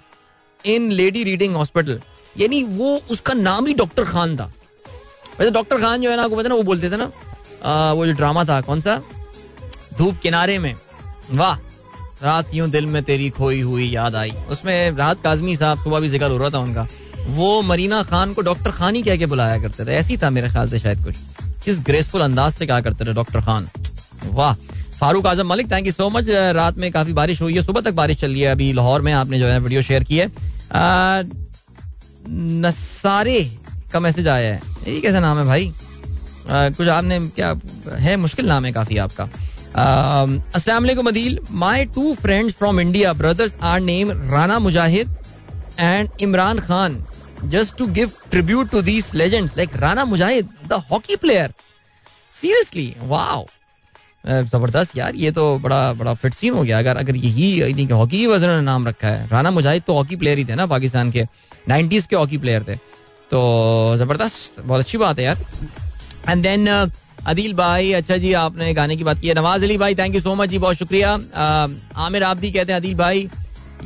in Lady Reading Hospital यानी वो उसका नाम ही डॉक्टर खान था। वैसे डॉक्टर खान जो है ना आपको पता ना वो बोलते थे ना आ, वो जो ड्रामा था कौन सा? धूप किनारे में। वाह रात यूँ दिल में तेरी खोई हुई याद आई। उसमें राहत काजमी साहब सुबह भी ज़िक्र हो रहा था उनका। वो मरीना खान को डॉक्टर खान ही कह के बुलाया करते थे। ऐसी था मेरे ख्याल से शायद कुछ। किस ग्रेसफुल अंदाज से कहा करते थे डॉक्टर खान वाह। Farooq Azam Malik thank you so much रात में काफ़ी बारिश हुई है सुबह तक बारिश चल रही है अभी लाहौर में आपने जो है वीडियो शेयर की है। नसारे का मैसेज आया है। ये कैसा नाम है भाई? आ, कुछ आपने क्या है? मुश्किल नाम है काफ़ी आपका। अस्सलाम Adeel. My two friends from India brothers our name Rana Mujahid and Imran Khan. Just to give tribute to these legends like Rana Mujahid the hockey player seriously wow ज़बरदस्त यार, ये तो बड़ा बड़ा फिट सीन हो गया। अगर अगर यही हॉकी की वजह ने नाम रखा है। राना मुजाहिद तो हॉकी प्लेयर ही थे ना, पाकिस्तान के। नाइन्टीज के हॉकी प्लेयर थे। तो ज़बरदस्त, बहुत अच्छी बात है यार। एंड देन अदील भाई अच्छा जी, आपने गाने की बात की है। नवाज़ अली भाई थैंक यू सो मच जी, बहुत शुक्रिया। आमिर आबदी कहते हैं, अदील भाई,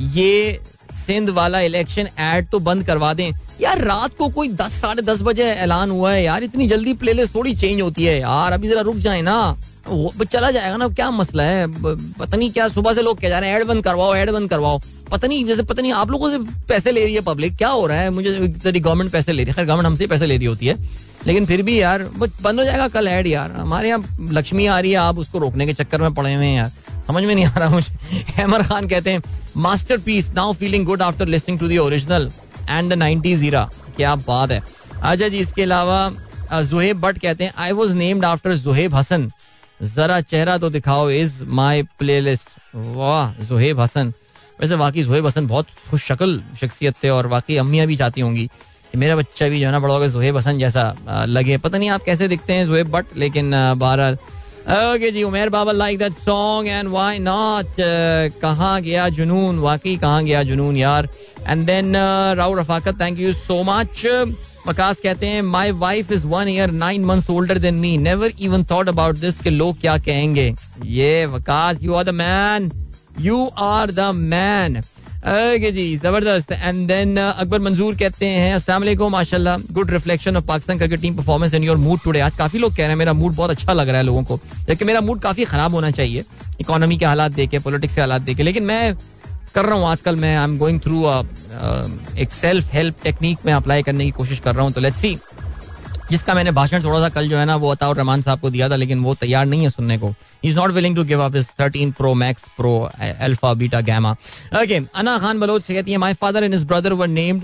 ये सिंध वाला इलेक्शन एड तो बंद करवा दें। यार, रात को कोई दस, साढ़े दस बजे ऐलान हुआ है यार। इतनी जल्दी प्लेलिस्ट थोड़ी चेंज होती है यार। अभी जरा रुक जाए ना। वो चला जाएगा ना, क्या मसला है? पता नहीं क्या सुबह से लोग कह जा रहे हैं एड बंद करवाओ एड बंद करवाओ। पता नहीं, जैसे पता नहीं, आप लोगों से पैसे ले रही है पब्लिक क्या हो रहा है? मुझे गवर्नमेंट पैसे ले रही है। गवर्नमेंट हमसे पैसे ले रही होती है। लेकिन फिर भी यार बंद हो जाएगा कल एड यार। हमारे यहाँ लक्ष्मी आ रही है, आप उसको रोकने के चक्कर में पड़े हुए हैं यार। समझ में नहीं आ रहा मुझे। (laughs) हेमर खान कहते हैं masterpiece now feeling good after listening to the original and the nineties क्या बात है। अच्छा जी, इसके अलावा जुहेब भट्ट कहते हैं I was named after Zuhaib Hassan जरा चेहरा तो दिखाओ इज़ माई प्ले लिस्ट वाह, जुहेब हसन। वैसे वाकई जुहेब हसन बहुत खुश शक्ल, शख्सियत थे और वाकई अम्मियाँ भी चाहती होंगी कि मेरा बच्चा भी जो है ना, बड़ा होगा जुहेब हसन जैसा लगे। पता नहीं आप कैसे दिखते हैं जुहेब बट लेकिन बहरहाल okay ji, Umer Baba like that song and why not कहाँ गया जुनून? वाकई कहाँ गया जुनून यार? And then Rao Rafaqat thank you so much Waqas कहते हैं my wife is one year nine month older than me never even thought about this के लोग क्या कहेंगे? ये Waqas you are the man you are the man okay जी, ज़बरदस्त। And then Akbar Manzoor कहते हैं, अस्सलाम माशाल्लाह। Good reflection of Pakistan cricket team performance in your mood today आज काफ़ी लोग कह रहे हैं, मेरा मूड बहुत अच्छा लग रहा है लोगों को। जबकि मेरा मूड काफ़ी खराब होना चाहिए। इकोनॉमी के हालात देखे पॉलिटिक्स के हालात देखे। लेकिन मैं कर रहा हूँ, आजकल मैं आई एम गोइंग थ्रू एक सेल्फ हेल्प टेक्निक में अप्लाई करने की कोशिश कर रहा हूँ। तो लेट्स सी जिसका मैंने भाषण थोड़ा सा कल जो है ना, वो अताउर रहमान साहब को दिया था, लेकिन वो तैयार नहीं है सुनने को। Is not willing to give up is 13 pro max pro alpha beta gamma okay Ana Khan Baloch से कहती है my father and his brother were named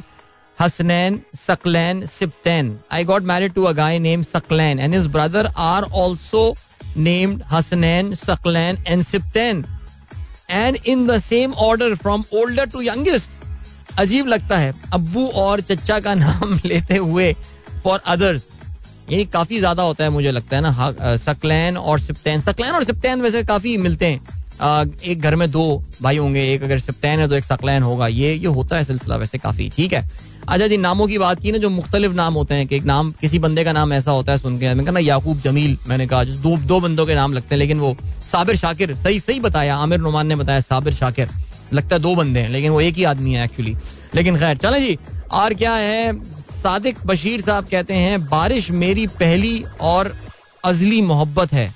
Hasnain Saqlain Siptain I got married to a guy name Saqlain and his brother are also named Hasnain Saqlain and Siptain and in the same order from older to youngest अजीब लगता है, अब्बू और चचा का नाम (laughs) लेते हुए फॉर अदर्स ये काफ़ी ज़्यादा होता है मुझे लगता है ना सकलैन और सिप्तैन। सकलैन और सिप्तैन वैसे काफ़ी मिलते हैं। एक घर में दो भाई होंगे, एक अगर सिप्तैन है तो एक सकलैन होगा। ये ये होता है सिलसिला वैसे काफ़ी, ठीक है? अच्छा जी, नामों की बात की ना, जो मुख्तलिफ़ नाम होते हैं, कि एक नाम, किसी बंदे का नाम ऐसा होता है सुन के, मैंने कहा याकूब जमील, मैंने कहा दो दो बंदों के नाम लगते हैं, लेकिन वो साबिर शाकिर, सही सही बताया, आमिर नुमान ने बताया, साबिर शाकिर, लगता है दो बंदे हैं, लेकिन वो एक ही आदमी है एक्चुअली लेकिन खैर, चले जी, और क्या है सादिक बशीर साहब कहते हैं बारिश मेरी पहली और अजली मोहब्बत है।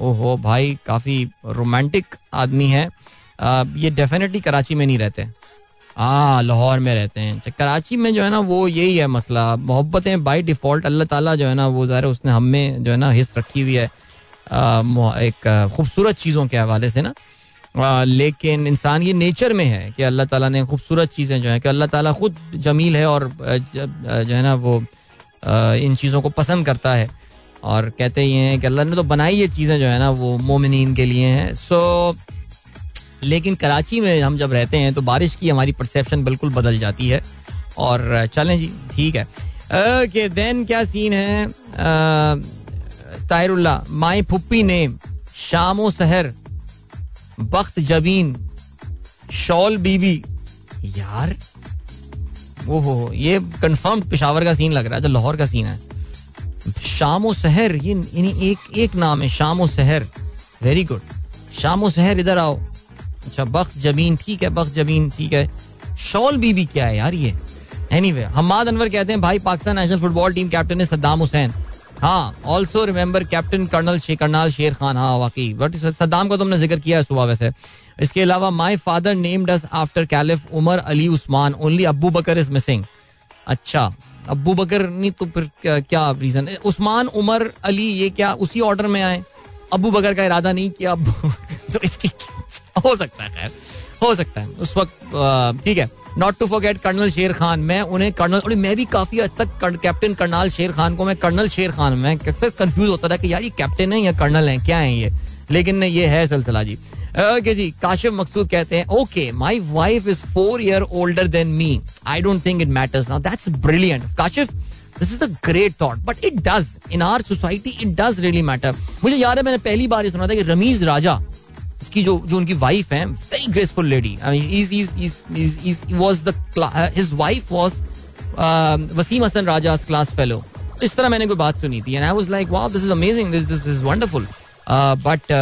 ओहो भाई काफ़ी रोमांटिक आदमी है। आ, ये डेफिनेटली कराची में नहीं रहते। हाँ लाहौर में रहते हैं। तो कराची में जो है ना वो यही है मसला। मोहब्बतें बाई डिफ़ॉल्ट अल्लाह ताला जो है ना वो ज़ाहिर उसने हम में जो है ना हिस्स रखी हुई है। आ, एक खूबसूरत चीज़ों के हवाले से ना। लेकिन इंसान ये नेचर में है कि अल्लाह ताला ने खूबसूरत चीज़ें जो है, कि अल्लाह ताला खुद जमील है और जो है ना वो इन चीज़ों को पसंद करता है। और कहते ही हैं कि अल्लाह ने तो बनाई ये चीज़ें जो है ना, वो मोमिन के लिए हैं। सो लेकिन कराची में हम जब रहते हैं तो बारिश की हमारी परसेप्शन बिल्कुल बदल जाती है। और चलें जी, ठीक है। ओके देन क्या सीन है? तायरुल्ला माई फुप्पी ने शामो सहर बख्त जबीन, शॉल बीबी यार, ओहो, ये कंफर्म पिशावर का सीन लग रहा है, जो लाहौर का सीन है। शामो सहर, ये एक एक नाम है, शामो सहर। वेरी गुड शामो सहर, इधर आओ। अच्छा बख्त ज़मीन ठीक है, बख्त ज़मीन ठीक है। शॉल बीबी क्या है यार ये? एनी वे हमाद अनवर कहते हैं, भाई, Pakistan national football team captain है सद्दाम हुसैन। हाँ also remember captain colonel Karnal Sher Khan हाँ वाकई। बट सद्दाम का तुमने ज़िक्र किया है सुबह वैसे। इसके अलावा my father named us after caliph Umar Ali Usman only Abu Bakr is missing अच्छा अबू बकर नहीं तो फिर क्या, क्या रीजन है उस्मान उमर अली ये क्या उसी ऑर्डर में आए? अबू बकर का इरादा नहीं किया (laughs) तो इसकी हो सकता है खैर। हो सकता है। उस वक्त ठीक है। नॉट टू फॉरगेट कर्नल शेर खान मैं उन्हें कर्नल और मैं भी काफ़ी हद तक कैप्टन करनाल शेर खान को, मैं कर्नल शेर खान मैं अक्सर कंफ्यूज होता था कि यार ये कैप्टन है या कर्नल है, क्या है ये? लेकिन ये है सिलसिला जी। ओके जी, काशिफ मकसूद कहते हैं okay my wife is four year older than me I don't think it matters now that's brilliant Kashif this is a great thought but it does in our society it does really matter मुझे याद है, मैंने पहली बार ये सुना था कि रमीज राजा इसकी जो जो उनकी वाइफ है very graceful lady his wife was Waseem Hasan Raja class fellow इस तरह मैंने कोई बात सुनी थी। And I was like wow this is amazing this this is wonderful but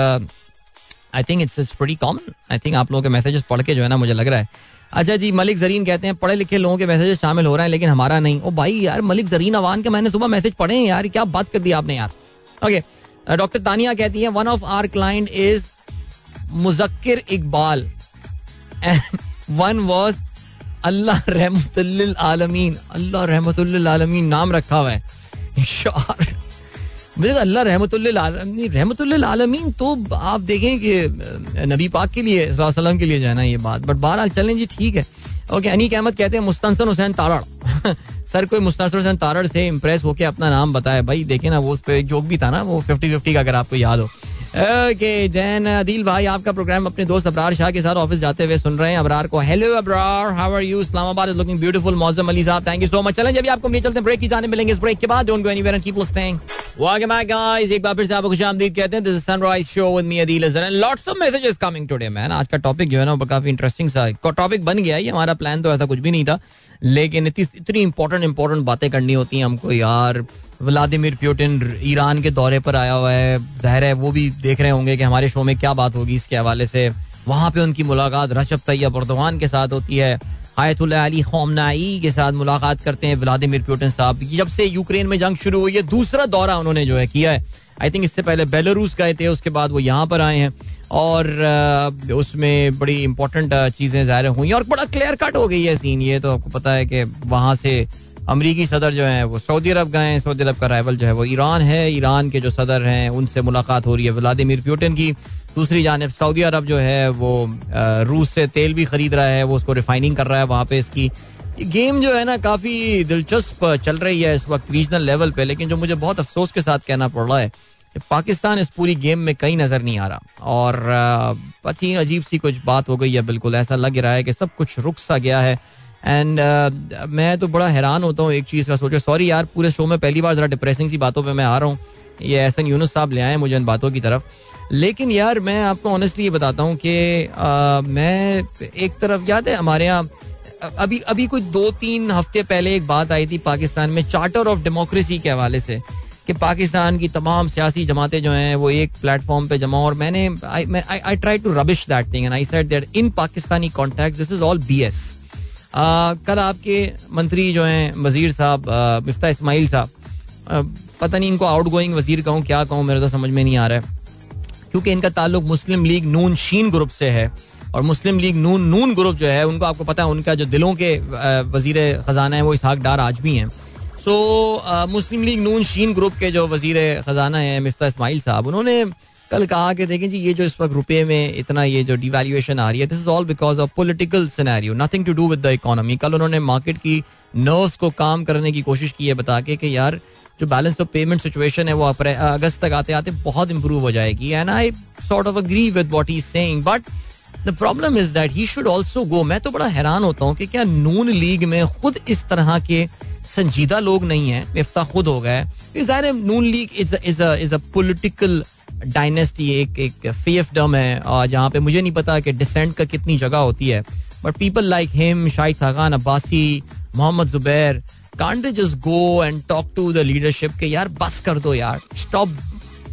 I think it's it's pretty common I think आप लोगों के मैसेजेस पढ़ के जो है ना मुझे लग रहा है। अच्छा जी, मलिक जरीन कहते हैं, पढ़े लिखे लोगों के मैसेजेस शामिल हो रहे हैं, लेकिन हमारा नहीं। ओ भाई यार, मलिक जरीन अवान के मैंने सुबह मैसेज पढ़े हैं यार, क्या बात कर दी आपने यार। ओके डॉक्टर तानिया कहती हैं one of our client is Muzakkir Iqbal. One was अल्लाह रहमत आलमीन। अल्लाह रहमत आलमीन नाम रखा हुआ है। तो अल्लाह रहमत रहमत आलमीन तो आप देखें कि नबी पाक के लिए वसल्लम के लिए जो है ना ये बात। बट बहरहाल चलें जी, ठीक है। ओके अनीक अहमद कहते हैं मुस्तनसन हुसैन तारड़। (laughs) सर कोई मुस्तनसन हुसैन तारड़ से इम्प्रेस होकर अपना नाम बताया भाई, देखे ना, वो उस पर जोक भी था ना, वो फिफ्टी फिफ्टी का अगर आपको याद हो। ओके देन अदील भाई आपका प्रोग्राम अपने दोस्त अबरार शाह के साथ ऑफ़िस जाते हुए सुन रहे हैं। अबरार को hello Abrar how are you Islamabad is looking beautiful Moazzam Ali साहब थैंक यू सो मच चलें जब आपको लिए चलते हैं ब्रेक की जाने मिलेंगे इस ब्रेक के बाद। Don't go anywhere and keep listening Welcome back, guys. एक बार फिर से आपको खुशामदीद कहते हैं। This is sunrise show with me Adeel Azhar and lots of messages coming today man आज का टॉपिक जो है ना काफ़ी इंटरेस्टिंग सा टॉपिक बन गया ये हमारा प्लान तो ऐसा कुछ भी नहीं था। लेकिन इतनी इतनी इंपॉर्टेंट इंपॉर्टेंट बातें करनी होती हैं हमको यार। व्लादिमिर प्यूटिन ईरान के दौरे पर आया हुआ है। जहर है, वो भी देख रहे होंगे कि हमारे शो में क्या बात होगी इसके हवाले से। वहाँ पे उनकी मुलाकात रजब तैयब अर्दवान के साथ होती है। आयतुल्ला खोमनाई के साथ मुलाकात करते हैं व्लादिमिर पुतिन साहब। जब से यूक्रेन में जंग शुरू हुई है, दूसरा दौरा उन्होंने जो है किया है। आई थिंक इससे पहले बेलारूस गए थे, उसके बाद वो यहाँ पर आए हैं। और उसमें बड़ी इंपॉर्टेंट चीज़ें ज़ाहिर हुई और बड़ा क्लियर कट हो गई है सीन ये तो आपको पता है कि वहाँ से अमरीकी सदर जो है, वो सऊदी अरब गए हैं, सऊदी अरब का राइवल जो है वो ईरान है। ईरान के जो सदर हैं, उनसे मुलाकात हो रही है व्लादिमिर पुतिन की। दूसरी जानब, सऊदी अरब जो है, वो रूस से तेल भी खरीद रहा है, वो उसको रिफाइनिंग कर रहा है वहाँ पे इसकी। गेम जो है ना, काफ़ी दिलचस्प चल रही है इस वक्त रीजनल लेवल पे, लेकिन जो मुझे बहुत अफसोस के साथ कहना पड़ रहा है कि पाकिस्तान इस पूरी गेम में कहीं नज़र नहीं आ रहा। और अच्छी अजीब सी कुछ बात हो गई है, बिल्कुल ऐसा लग रहा है कि सब कुछ रुक सा गया है। एंड uh, मैं तो बड़ा हैरान होता हूँ एक चीज़ का सोचो। सॉरी यार पूरे शो में पहली बार ज़रा डिप्रेसिंग सी बातों पे मैं आ रहा हूँ। ये एहसन यूनुस साहब ले आए मुझे इन बातों की तरफ़। लेकिन यार मैं आपको ऑनेस्टली ये बताता हूँ कि मैं एक तरफ़ याद है हमारे यहाँ अभी अभी कुछ दो तीन हफ़्ते पहले एक बात आई थी पाकिस्तान में चार्टर ऑफ़ डेमोक्रेसी के हवाले से कि पाकिस्तान की तमाम सियासी जमातें जो हैं वो एक प्लेटफॉर्म पे जमा और मैंने I try to rubbish that thing and I said that in Pakistani contact this is all B S कल आपके मंत्री जो हैं, वज़ीर साहब मिफ्ता इस्माइल साहब पता नहीं इनको आउट गोइंग वज़ीर कहूँ, क्या कहूँ, मेरे तो समझ में नहीं आ रहा है। क्योंकि इनका ताल्लुक मुस्लिम लीग नून शीन ग्रुप से है, और मुस्लिम लीग नून नून ग्रुप जो है, उनको आपको पता है, उनका जो दिलों के वज़ीर खजाना है, वो इसहाक डार आज भी हैं। सो मुस्लिम लीग नून शीन ग्रुप के जो वज़ीर खजाना है, मिफ्ता इस्माइल साहब, उन्होंने कल कहा कि देखें जी, ये जो इस वक्त रुपए में इतना ये जो डिवेल्यूएशन आ रही है this is all because of political scenario nothing to do with the economy कल उन्होंने मार्केट की नर्व्स को काम करने की कोशिश की है बता के कि यार, जो बैलेंस ऑफ़ पेमेंट सिचुएशन है, वो अगस्त तक आते आते बहुत इंप्रूव हो जाएगी. And I sort of agree with what he saying but the problem is that he should also go मैं तो बड़ा हैरान होता हूँ कि क्या नून लीग में खुद इस तरह के संजीदा लोग नहीं है। इफ्ता खुद हो गए। Noon league is is a political dynasty एक एक फेफडम है जहाँ पे मुझे नहीं पता कि डिसेंट का कितनी जगह होती है but people like him Shahid Khan Abbasi Mohammad Zubair they just go and talk to the leadership के यार बस कर दो यार stop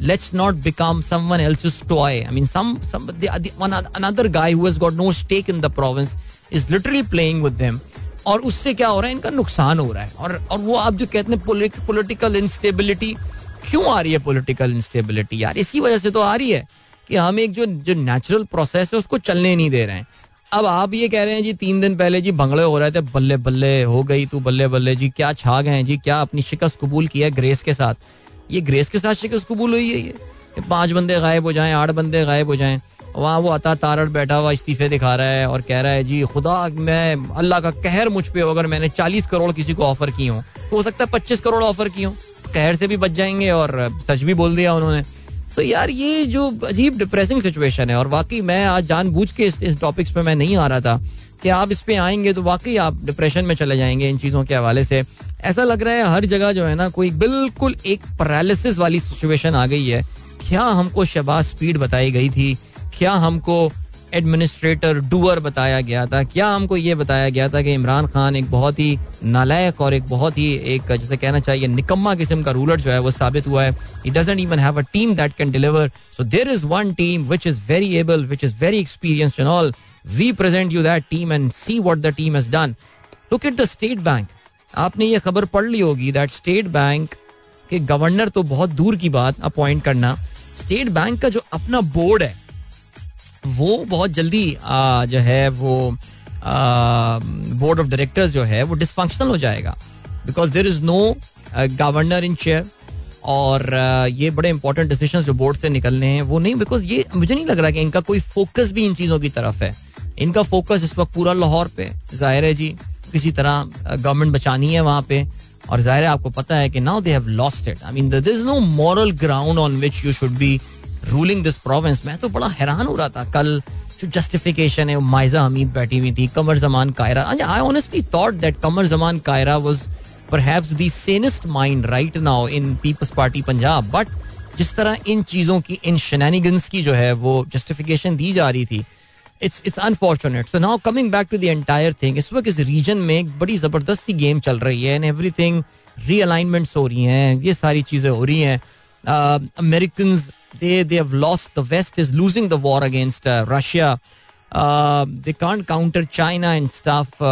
let's not become someone else's toy. I mean, some some the, the, one another guy who has got no stake in the province is literally playing with them. और उससे क्या हो रहा है इनका नुकसान हो रहा है और और वो आप जो कहते हैं पॉलिटिकल इंस्टेबिलिटी क्यों आ रही है पॉलिटिकल इंस्टेबिलिटी यार, इसी वजह से तो आ रही है कि हम एक जो जो नेचुरल प्रोसेस है, उसको चलने नहीं दे रहे हैं। अब आप ये कह रहे हैं जी, तीन दिन पहले जी भंगड़े हो रहे थे, बल्ले बल्ले हो गई तू, बल्ले बल्ले जी, क्या छा गए जी, क्या अपनी शिकस्त कबूल किया है ग्रेस के साथ? ये ग्रेस के साथ शिकस्त कबूल हुई है ये? पाँच बंदे गायब हो जाएँ, आठ बंदे गायब हो जाएँ, वहाँ वो अता तारड़ बैठा हुआ इस्तीफे दिखा रहा है और कह रहा है जी, खुदा, मैं अल्लाह का कहर मुझ पे अगर मैंने चालीस करोड़ किसी को ऑफ़र की हूँ तो हो सकता है पच्चीस करोड़ ऑफ़र की हूँ। कहर से भी बच जाएँगे और सच भी बोल दिया उन्होंने। तो यार ये जो अजीब डिप्रेसिंग सिचुएशन है और वाकई मैं आज जानबूझ के इस, इस टॉपिक्स पे मैं नहीं आ रहा था कि आप इस पे आएँगे तो वाकई आप डिप्रेशन में चले जाएँगे इन चीज़ों के हवाले से। ऐसा लग रहा है हर जगह जो है ना कोई बिल्कुल एक पैरालिसिस वाली सिचुएशन आ गई है। क्या हमको शबाज स्पीड बताई गई थी? क्या हमको एडमिनिस्ट्रेटर डूअर बताया गया था। क्या हमको ये बताया गया था कि इमरान खान एक बहुत ही नालायक और एक बहुत ही एक, जैसे कहना चाहिए, निकम्मा किस्म का रूलर जो है, वो साबित हुआ है। He doesn't even have a team that can deliver so there is one team which is very able which is very experienced and all we present you that team and see what the team has done look at the state bank आपने ये खबर पढ़ ली होगी that state bank के governor तो बहुत दूर की बात अपॉइंट करना। स्टेट बैंक का जो अपना बोर्ड है वो बहुत जल्दी आ, जो है वो बोर्ड ऑफ़ डायरेक्टर्स जो है वो डिसफंक्शनल हो जाएगा। Because there is no governor in chair और uh, ये बड़े इंपॉर्टेंट डिसीज़न जो बोर्ड से निकलने हैं वो नहीं बिकॉज़ ये मुझे नहीं लग रहा कि इनका कोई फोकस भी इन चीज़ों की तरफ़ है। इनका फोकस इस वक्त पूरा लाहौर पे ज़ाहिर है जी किसी तरह गवर्नमेंट बचानी है वहाँ पे और ज़ाहिर है आपको पता है कि now they have lost it I mean is no moral ground on which you should be ruling this province मैं तो बड़ा हैरान हो रहा था कल जो जस्टिफिकेशन है माइजा हमीद बैठी हुई थी Qamar Zaman Kaira. I honestly thought that Qamar Zaman Kaira was perhaps the sanest mind right now in Peoples Party Punjab but जिस तरह इन चीज़ों की इन शनैनिगन्स की जो है वो जस्टिफिकेशन दी जा रही थी it's it's unfortunate so now coming back to the entire thing इस वक्त इस रीजन में एक बड़ी ज़बरदस्ती गेम चल रही है एंड एवरीथिंग रीअलाइनमेंट्स हो रही हैं ये सारी चीज़ें हो रही हैं। American uh, they they have lost. The west is losing the war against uh, russia. They can't counter China and stuff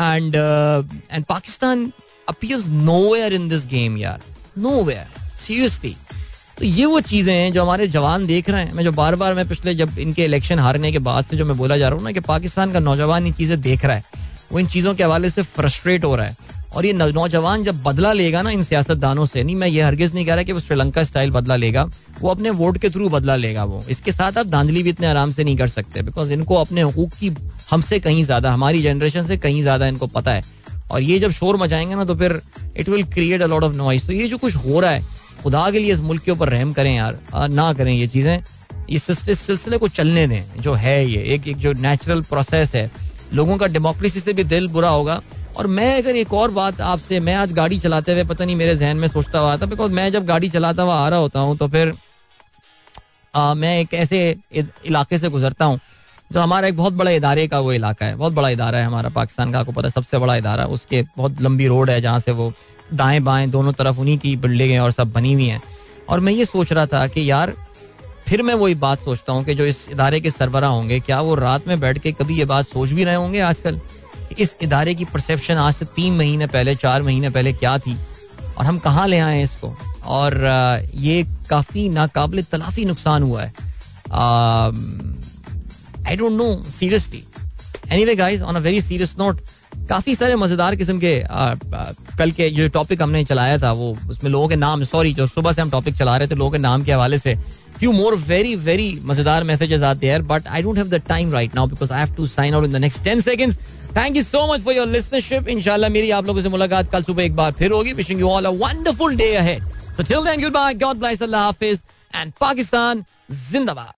and and Pakistan appears nowhere in this game यार नोवेयर सीरियसली तो ये वो चीज़ें हैं जो हमारे जवान देख रहे हैं। मैं जो बार बार मैं पिछले जब इनके इलेक्शन हारने के बाद से जो मैं बोला जा रहा हूँ ना कि पाकिस्तान का नौजवान ये चीज़ें देख रहा है। वो इन चीज़ों के हवाले से फ्रस्ट्रेट हो रहा है। और ये नौजवान जब बदला लेगा ना इन सियासतदानों से, नहीं, मैं ये हरगिज नहीं कह रहा कि वो श्रीलंका स्टाइल बदला लेगा, वो अपने वोट के थ्रू बदला लेगा वो। इसके साथ आप धांधली भी इतने आराम से नहीं कर सकते बिकॉज़ इनको अपने हकूक की हमसे कहीं ज़्यादा, हमारी जनरेशन से कहीं ज़्यादा इनको पता है। और ये जब शोर मचाएँगे ना तो फिर it will create a lot of noise तो ये जो कुछ हो रहा है, खुदा के लिए इस मुल्क के ऊपर रहम करें यार ना करें ये चीज़ें। इस सिलसिले को चलने दें, जो है ये, एक एक जो नेचुरल प्रोसेस है। लोगों का डेमोक्रेसी से भी दिल बुरा होगा। और मैं अगर एक और बात आपसे मैं आज गाड़ी चलाते हुए पता नहीं मेरे जहन में सोचता हुआ था बिकॉज़ मैं जब गाड़ी चलाता हुआ आ रहा होता हूँ तो फिर आ, मैं एक ऐसे इलाके से गुजरता हूँ जो हमारा एक बहुत बड़ा इदारे का वो इलाका है बहुत बड़ा इदारा है हमारा पाकिस्तान का आपको पता है सबसे बड़ा इदारा उसके बहुत लंबी रोड है जहाँ से वो दाएँ बाएँ दोनों तरफ़ उन्हीं की बिल्डिंगें और सब बनी हुई हैं। और मैं ये सोच रहा था कि यार फिर मैं वही बात सोचता हूँ कि जो इस इदारे के सरबरा होंगे क्या वो रात में बैठ के कभी ये बात सोच भी रहे होंगे आजकल? इस इदारे की परसेप्शन आज से तीन महीने पहले चार महीने पहले क्या थी? और हम कहाँ ले आए इसको? और ये काफ़ी नाकाबले तलाफी नुकसान हुआ है। I don't know seriously anyway guys on a very serious note काफ़ी सारे मज़ेदार किस्म के आ, आ, कल के जो टॉपिक हमने चलाया था वो उसमें लोगों के नाम सॉरी जो सुबह से हम टॉपिक चला रहे थे लोगों के नाम के हवाले से few मोर वेरी वेरी मज़ेदार मैसेजेस आते there but I don't have the time right now because I have to sign out in the next 10 seconds. Thank you so much for your listenership इंशाल्लाह मेरी आप लोगों से मुलाकात कल सुबह एक बार फिर होगी wishing you all a wonderful day ahead so till then goodbye God bless अल्लाह हाफिज एंड पाकिस्तान जिंदाबाद